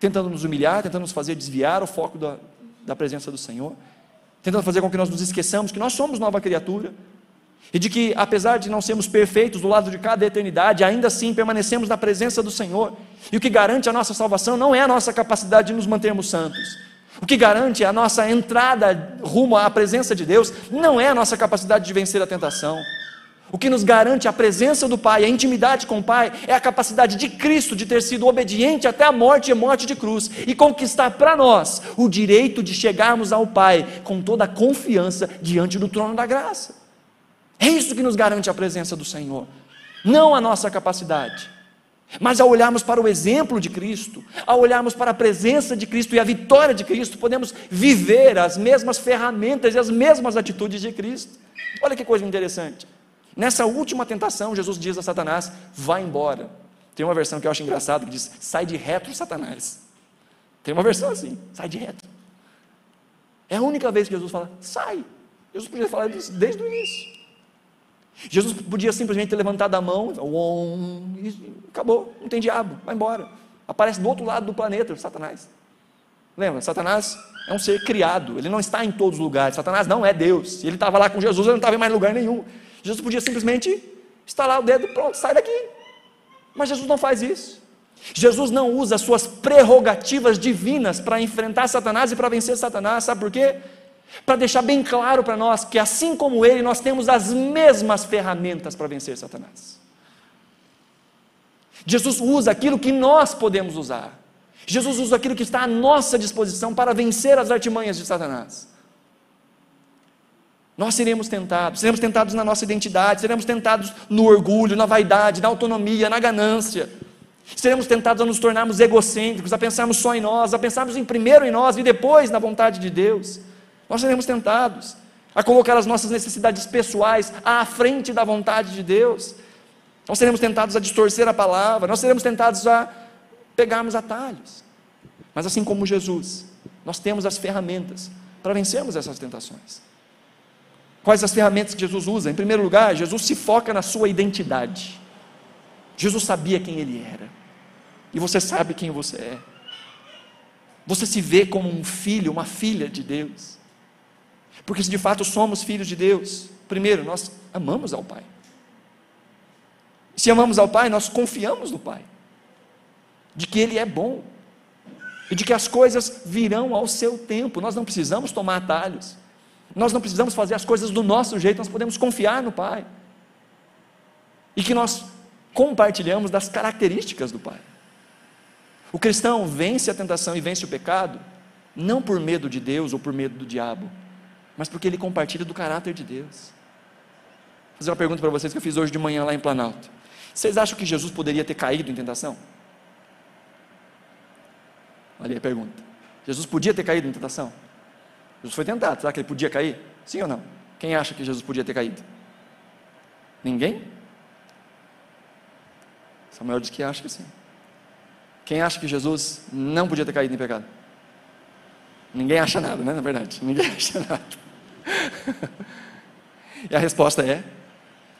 Tentando nos humilhar, tentando nos fazer desviar o foco da, da presença do Senhor, tentando fazer com que nós nos esqueçamos que nós somos nova criatura, e de que, apesar de não sermos perfeitos do lado de cada eternidade, ainda assim permanecemos na presença do Senhor. E o que garante a nossa salvação não é a nossa capacidade de nos mantermos santos. O que garante a nossa entrada rumo à presença de Deus não é a nossa capacidade de vencer a tentação. O que nos garante a presença do Pai, a intimidade com o Pai, é a capacidade de Cristo de ter sido obediente até a morte e morte de cruz e conquistar para nós o direito de chegarmos ao Pai com toda a confiança diante do trono da graça. É isso que nos garante a presença do Senhor, não a nossa capacidade. Mas ao olharmos para o exemplo de Cristo, ao olharmos para a presença de Cristo e a vitória de Cristo, podemos viver as mesmas ferramentas e as mesmas atitudes de Cristo. Olha que coisa interessante. Nessa última tentação, Jesus diz a Satanás: vai embora. Tem uma versão que eu acho engraçada que diz: sai de retro, Satanás. Tem uma versão assim: sai de retro. É a única vez que Jesus fala: sai. Jesus podia falar isso desde o início. Jesus podia simplesmente ter levantado a mão e acabou, não tem diabo, vai embora. Aparece do outro lado do planeta, Satanás. Lembra? Satanás é um ser criado, ele não está em todos os lugares. Satanás não é Deus. Ele estava lá com Jesus, ele não estava em mais lugar nenhum. Jesus podia simplesmente estalar o dedo pronto, sai daqui. Mas Jesus não faz isso. Jesus não usa suas prerrogativas divinas para enfrentar Satanás e para vencer Satanás, sabe por quê? Para deixar bem claro para nós que, assim como ele, nós temos as mesmas ferramentas para vencer Satanás. Jesus usa aquilo que nós podemos usar. Jesus usa aquilo que está à nossa disposição para vencer as artimanhas de Satanás. Nós seremos tentados, seremos tentados na nossa identidade, seremos tentados no orgulho, na vaidade, na autonomia, na ganância. Seremos tentados a nos tornarmos egocêntricos, a pensarmos só em nós, a pensarmos em primeiro em nós e depois na vontade de Deus. Nós seremos tentados a colocar as nossas necessidades pessoais à frente da vontade de Deus. Nós seremos tentados a distorcer a palavra, nós seremos tentados a pegarmos atalhos. Mas assim como Jesus, nós temos as ferramentas para vencermos essas tentações. Quais as ferramentas que Jesus usa? Em primeiro lugar, Jesus se foca na sua identidade. Jesus sabia quem ele era. E você sabe quem você é. Você se vê como um filho, uma filha de Deus. Porque se de fato somos filhos de Deus, primeiro, nós amamos ao Pai. Se amamos ao Pai, nós confiamos no Pai. De que Ele é bom. E de que as coisas virão ao seu tempo. Nós não precisamos tomar atalhos. Nós não precisamos fazer as coisas do nosso jeito, nós podemos confiar no Pai. E que nós compartilhamos das características do Pai. O cristão vence a tentação e vence o pecado, não por medo de Deus ou por medo do diabo, mas porque ele compartilha do caráter de Deus. Vou fazer uma pergunta para vocês que eu fiz hoje de manhã lá em Planalto. Vocês acham que Jesus poderia ter caído em tentação? Olha aí a pergunta. Jesus podia ter caído em tentação? Jesus foi tentado, será que ele podia cair? Sim ou não? Quem acha que Jesus podia ter caído? Ninguém? Samuel diz que acha que sim. Quem acha que Jesus não podia ter caído em pecado? Ninguém acha nada, né? Na verdade, ninguém acha nada. e a resposta é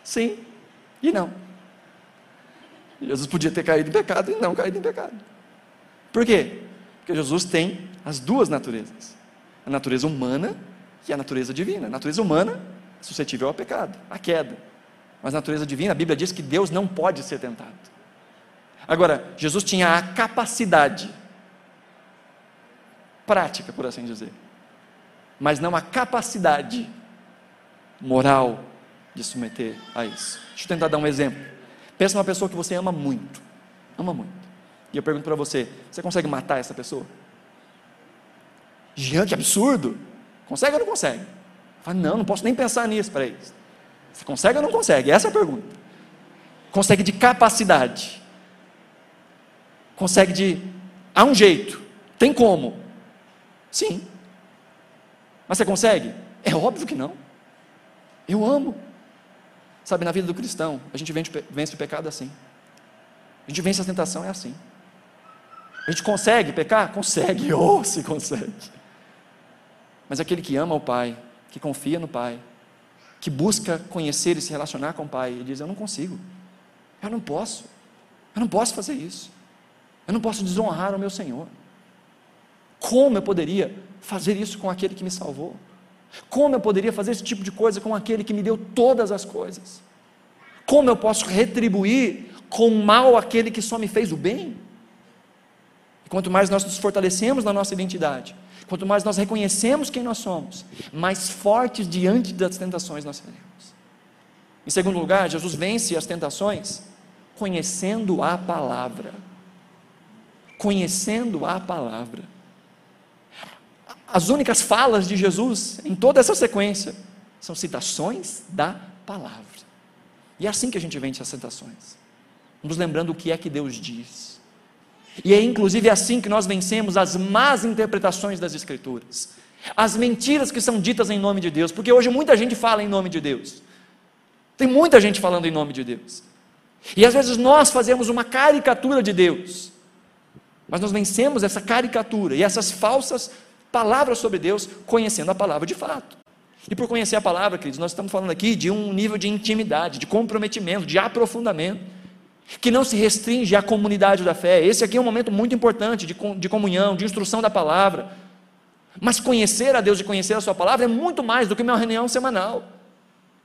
sim e não. Jesus podia ter caído em pecado e não caído em pecado. Por quê? Porque Jesus tem as duas naturezas a natureza humana e a natureza divina. A natureza humana é suscetível ao pecado, à queda. Mas a natureza divina, a Bíblia diz que Deus não pode ser tentado. Agora, Jesus tinha a capacidade prática, por assim dizer, mas não a capacidade moral, de submeter a isso. Deixa eu tentar dar um exemplo. Pensa numa pessoa que você ama muito, ama muito. E eu pergunto para você: você consegue matar essa pessoa? Jean, que absurdo! Consegue ou não consegue? Fala, não, não posso nem pensar nisso, peraí. Você consegue ou não consegue? Essa é a pergunta. Consegue de capacidade. Consegue de. Há um jeito. Tem como. Sim. Mas você consegue? É óbvio que não. Eu amo. Sabe, na vida do cristão, a gente vence o pecado assim. A gente vence a tentação é assim. A gente consegue pecar? Consegue, ou oh, se consegue. Mas aquele que ama o Pai, que confia no Pai, que busca conhecer e se relacionar com o Pai, ele diz: Eu não consigo, eu não posso, eu não posso fazer isso, eu não posso desonrar o meu Senhor. Como eu poderia fazer isso com aquele que me salvou? Como eu poderia fazer esse tipo de coisa com aquele que me deu todas as coisas? Como eu posso retribuir com mal aquele que só me fez o bem? E quanto mais nós nos fortalecemos na nossa identidade, quanto mais nós reconhecemos quem nós somos, mais fortes diante das tentações nós seremos. Em segundo lugar, Jesus vence as tentações conhecendo a palavra. Conhecendo a palavra as únicas falas de Jesus em toda essa sequência são citações da palavra. E é assim que a gente vence as citações, nos lembrando o que é que Deus diz. E é inclusive assim que nós vencemos as más interpretações das Escrituras, as mentiras que são ditas em nome de Deus, porque hoje muita gente fala em nome de Deus, tem muita gente falando em nome de Deus, e às vezes nós fazemos uma caricatura de Deus, mas nós vencemos essa caricatura e essas falsas palavra sobre Deus, conhecendo a palavra de fato. E por conhecer a palavra, queridos, nós estamos falando aqui de um nível de intimidade, de comprometimento, de aprofundamento, que não se restringe à comunidade da fé. Esse aqui é um momento muito importante de, de comunhão, de instrução da palavra. Mas conhecer a Deus e conhecer a Sua palavra é muito mais do que uma reunião semanal.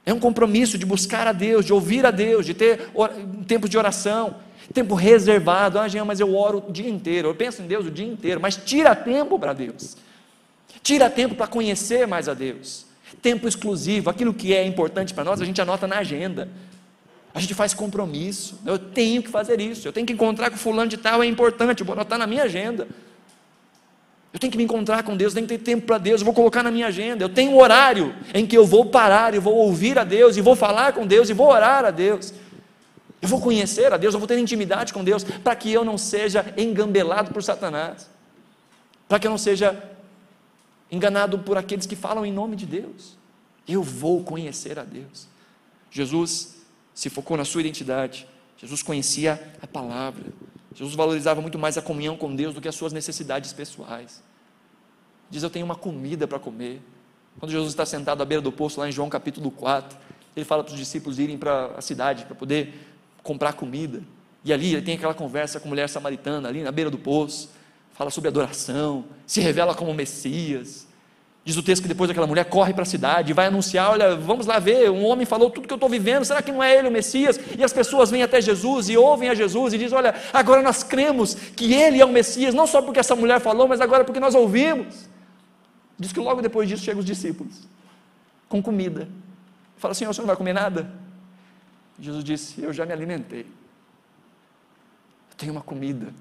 É um compromisso de buscar a Deus, de ouvir a Deus, de ter tempo de oração, tempo reservado. Ah, Jean, mas eu oro o dia inteiro, eu penso em Deus o dia inteiro, mas tira tempo para Deus. Tira tempo para conhecer mais a Deus. Tempo exclusivo, aquilo que é importante para nós, a gente anota na agenda. A gente faz compromisso. Eu tenho que fazer isso. Eu tenho que encontrar com fulano de tal, é importante, eu vou anotar na minha agenda. Eu tenho que me encontrar com Deus, eu tenho que ter tempo para Deus, eu vou colocar na minha agenda. Eu tenho um horário em que eu vou parar e vou ouvir a Deus, e vou falar com Deus, e vou orar a Deus. Eu vou conhecer a Deus, eu vou ter intimidade com Deus, para que eu não seja engambelado por Satanás, para que eu não seja enganado por aqueles que falam em nome de Deus. Eu vou conhecer a Deus. Jesus se focou na sua identidade. Jesus conhecia a palavra. Jesus valorizava muito mais a comunhão com Deus do que as suas necessidades pessoais. Diz: Eu tenho uma comida para comer. Quando Jesus está sentado à beira do poço, lá em João capítulo 4, ele fala para os discípulos irem para a cidade para poder comprar comida. E ali ele tem aquela conversa com a mulher samaritana, ali na beira do poço fala sobre adoração, se revela como Messias. Diz o texto que depois aquela mulher corre para a cidade vai anunciar: Olha, vamos lá ver, um homem falou tudo que eu estou vivendo, será que não é ele o Messias? E as pessoas vêm até Jesus e ouvem a Jesus e dizem: Olha, agora nós cremos que ele é o Messias, não só porque essa mulher falou, mas agora porque nós ouvimos. Diz que logo depois disso chegam os discípulos com comida. Fala: Senhor, senhor não vai comer nada? Jesus disse: Eu já me alimentei. Eu tenho uma comida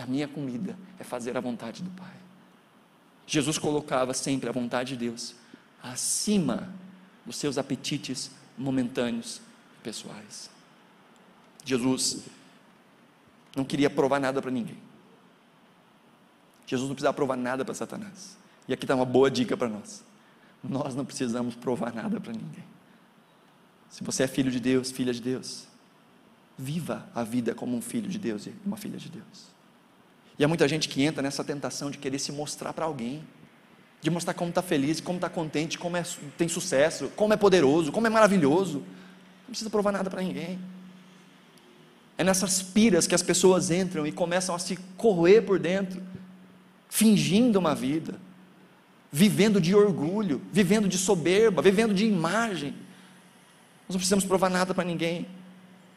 a minha comida é fazer a vontade do Pai. Jesus colocava sempre a vontade de Deus acima dos seus apetites momentâneos e pessoais. Jesus não queria provar nada para ninguém. Jesus não precisava provar nada para Satanás. E aqui está uma boa dica para nós. Nós não precisamos provar nada para ninguém. Se você é filho de Deus, filha de Deus, viva a vida como um filho de Deus e uma filha de Deus. E há muita gente que entra nessa tentação de querer se mostrar para alguém, de mostrar como está feliz, como está contente, como é, tem sucesso, como é poderoso, como é maravilhoso. Não precisa provar nada para ninguém. É nessas piras que as pessoas entram e começam a se corroer por dentro, fingindo uma vida, vivendo de orgulho, vivendo de soberba, vivendo de imagem. Nós não precisamos provar nada para ninguém.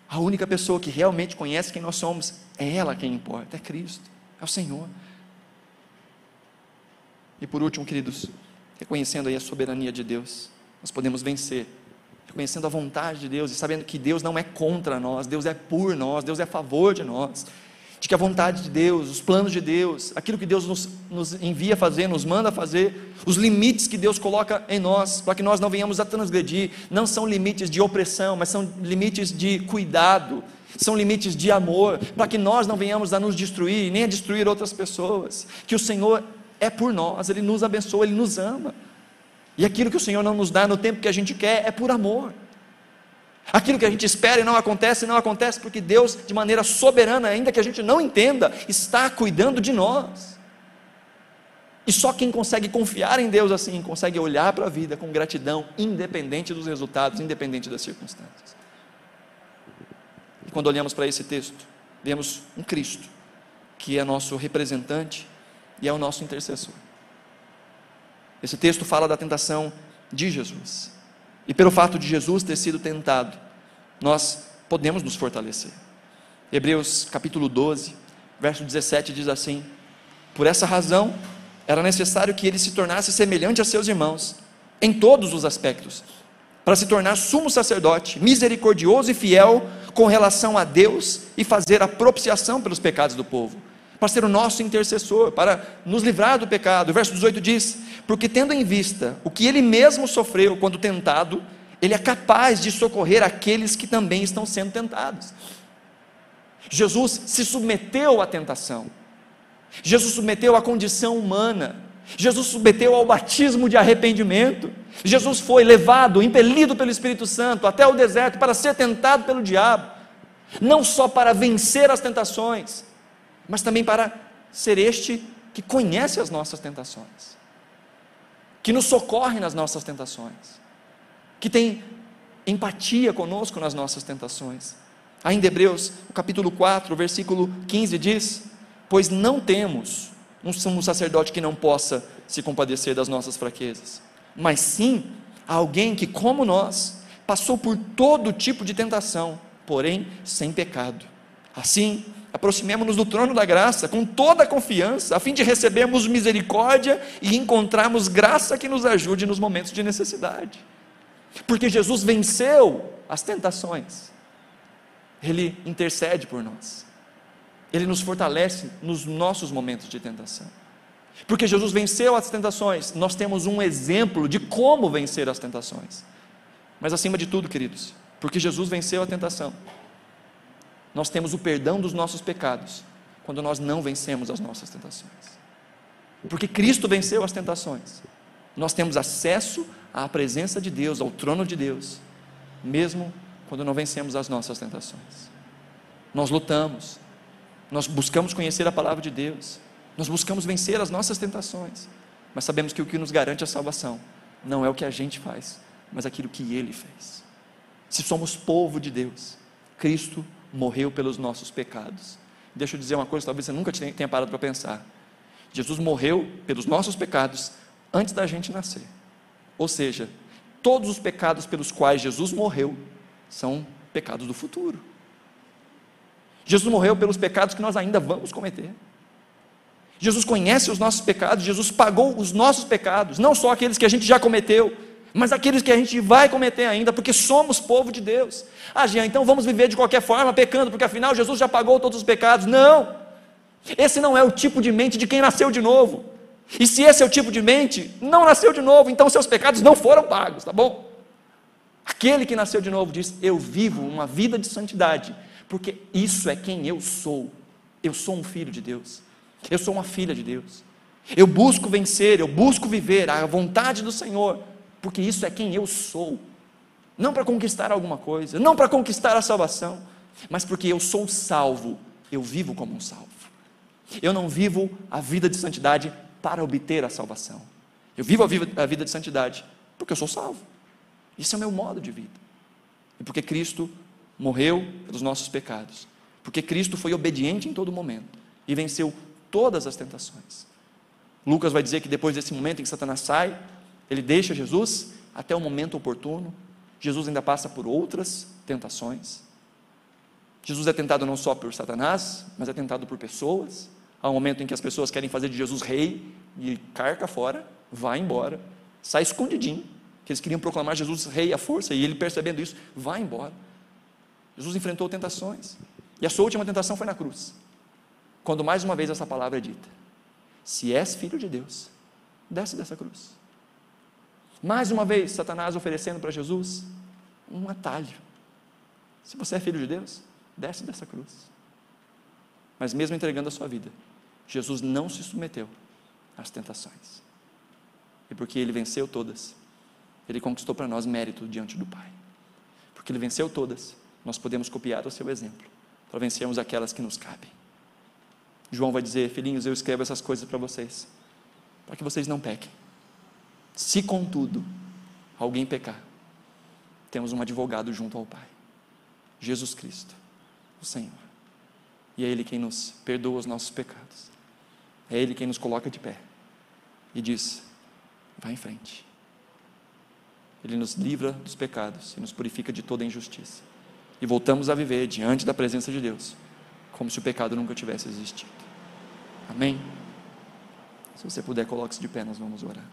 A única pessoa que realmente conhece quem nós somos é ela quem importa, é Cristo. É o Senhor. E por último, queridos, reconhecendo aí a soberania de Deus, nós podemos vencer reconhecendo a vontade de Deus e sabendo que Deus não é contra nós, Deus é por nós, Deus é a favor de nós. De que a vontade de Deus, os planos de Deus, aquilo que Deus nos, nos envia a fazer, nos manda fazer, os limites que Deus coloca em nós, para que nós não venhamos a transgredir, não são limites de opressão, mas são limites de cuidado, são limites de amor, para que nós não venhamos a nos destruir, nem a destruir outras pessoas. Que o Senhor é por nós, Ele nos abençoa, Ele nos ama. E aquilo que o Senhor não nos dá no tempo que a gente quer é por amor. Aquilo que a gente espera e não acontece, não acontece porque Deus, de maneira soberana, ainda que a gente não entenda, está cuidando de nós. E só quem consegue confiar em Deus assim, consegue olhar para a vida com gratidão, independente dos resultados, independente das circunstâncias. Quando olhamos para esse texto, vemos um Cristo, que é nosso representante e é o nosso intercessor. Esse texto fala da tentação de Jesus. E pelo fato de Jesus ter sido tentado, nós podemos nos fortalecer. Hebreus capítulo 12, verso 17 diz assim: Por essa razão era necessário que ele se tornasse semelhante a seus irmãos, em todos os aspectos, para se tornar sumo sacerdote, misericordioso e fiel com relação a Deus e fazer a propiciação pelos pecados do povo para ser o nosso intercessor, para nos livrar do pecado. O verso 18 diz: Porque tendo em vista o que ele mesmo sofreu quando tentado, ele é capaz de socorrer aqueles que também estão sendo tentados. Jesus se submeteu à tentação, Jesus submeteu à condição humana, Jesus submeteu ao batismo de arrependimento, Jesus foi levado, impelido pelo Espírito Santo até o deserto para ser tentado pelo diabo, não só para vencer as tentações, mas também para ser este que conhece as nossas tentações, que nos socorre nas nossas tentações, que tem empatia conosco nas nossas tentações. Ainda Hebreus, capítulo 4, versículo 15 diz: Pois não temos um sumo sacerdote que não possa se compadecer das nossas fraquezas, mas sim alguém que, como nós, passou por todo tipo de tentação, porém sem pecado. Assim, aproximemos-nos do trono da graça com toda a confiança, a fim de recebermos misericórdia e encontrarmos graça que nos ajude nos momentos de necessidade. Porque Jesus venceu as tentações, Ele intercede por nós, Ele nos fortalece nos nossos momentos de tentação. Porque Jesus venceu as tentações, nós temos um exemplo de como vencer as tentações. Mas acima de tudo, queridos, porque Jesus venceu a tentação, nós temos o perdão dos nossos pecados quando nós não vencemos as nossas tentações. Porque Cristo venceu as tentações. Nós temos acesso à presença de Deus, ao trono de Deus, mesmo quando não vencemos as nossas tentações. Nós lutamos, nós buscamos conhecer a palavra de Deus, nós buscamos vencer as nossas tentações, mas sabemos que o que nos garante a salvação não é o que a gente faz, mas aquilo que Ele fez. Se somos povo de Deus, Cristo morreu pelos nossos pecados. Deixa eu dizer uma coisa, talvez você nunca tenha parado para pensar. Jesus morreu pelos nossos pecados antes da gente nascer. Ou seja, todos os pecados pelos quais Jesus morreu são pecados do futuro. Jesus morreu pelos pecados que nós ainda vamos cometer. Jesus conhece os nossos pecados, Jesus pagou os nossos pecados, não só aqueles que a gente já cometeu, mas aqueles que a gente vai cometer ainda, porque somos povo de Deus. Ah, Jean, então vamos viver de qualquer forma, pecando, porque afinal Jesus já pagou todos os pecados. Não! Esse não é o tipo de mente de quem nasceu de novo. E se esse é o tipo de mente, não nasceu de novo, então seus pecados não foram pagos, tá bom? Aquele que nasceu de novo diz: Eu vivo uma vida de santidade, porque isso é quem eu sou. Eu sou um filho de Deus, eu sou uma filha de Deus. Eu busco vencer, eu busco viver a vontade do Senhor porque isso é quem eu sou. Não para conquistar alguma coisa, não para conquistar a salvação, mas porque eu sou salvo, eu vivo como um salvo. Eu não vivo a vida de santidade para obter a salvação. Eu vivo a vida de santidade porque eu sou salvo. Isso é o meu modo de vida. E porque Cristo morreu pelos nossos pecados. Porque Cristo foi obediente em todo momento e venceu todas as tentações. Lucas vai dizer que depois desse momento em que Satanás sai, ele deixa Jesus até o momento oportuno. Jesus ainda passa por outras tentações. Jesus é tentado não só por Satanás, mas é tentado por pessoas. Há um momento em que as pessoas querem fazer de Jesus rei e carca fora, vai embora, sai escondidinho, que eles queriam proclamar Jesus rei à força, e ele percebendo isso, vai embora. Jesus enfrentou tentações, e a sua última tentação foi na cruz, quando mais uma vez essa palavra é dita: Se és filho de Deus, desce dessa cruz. Mais uma vez, Satanás oferecendo para Jesus um atalho. Se você é filho de Deus, desce dessa cruz. Mas mesmo entregando a sua vida, Jesus não se submeteu às tentações. E porque ele venceu todas, ele conquistou para nós mérito diante do Pai. Porque ele venceu todas, nós podemos copiar o seu exemplo para vencermos aquelas que nos cabem. João vai dizer: Filhinhos, eu escrevo essas coisas para vocês, para que vocês não pequem. Se, contudo, alguém pecar, temos um advogado junto ao Pai, Jesus Cristo, o Senhor. E é Ele quem nos perdoa os nossos pecados, é Ele quem nos coloca de pé e diz: vá em frente. Ele nos livra dos pecados e nos purifica de toda injustiça. E voltamos a viver diante da presença de Deus, como se o pecado nunca tivesse existido. Amém? Se você puder, coloque-se de pé, nós vamos orar.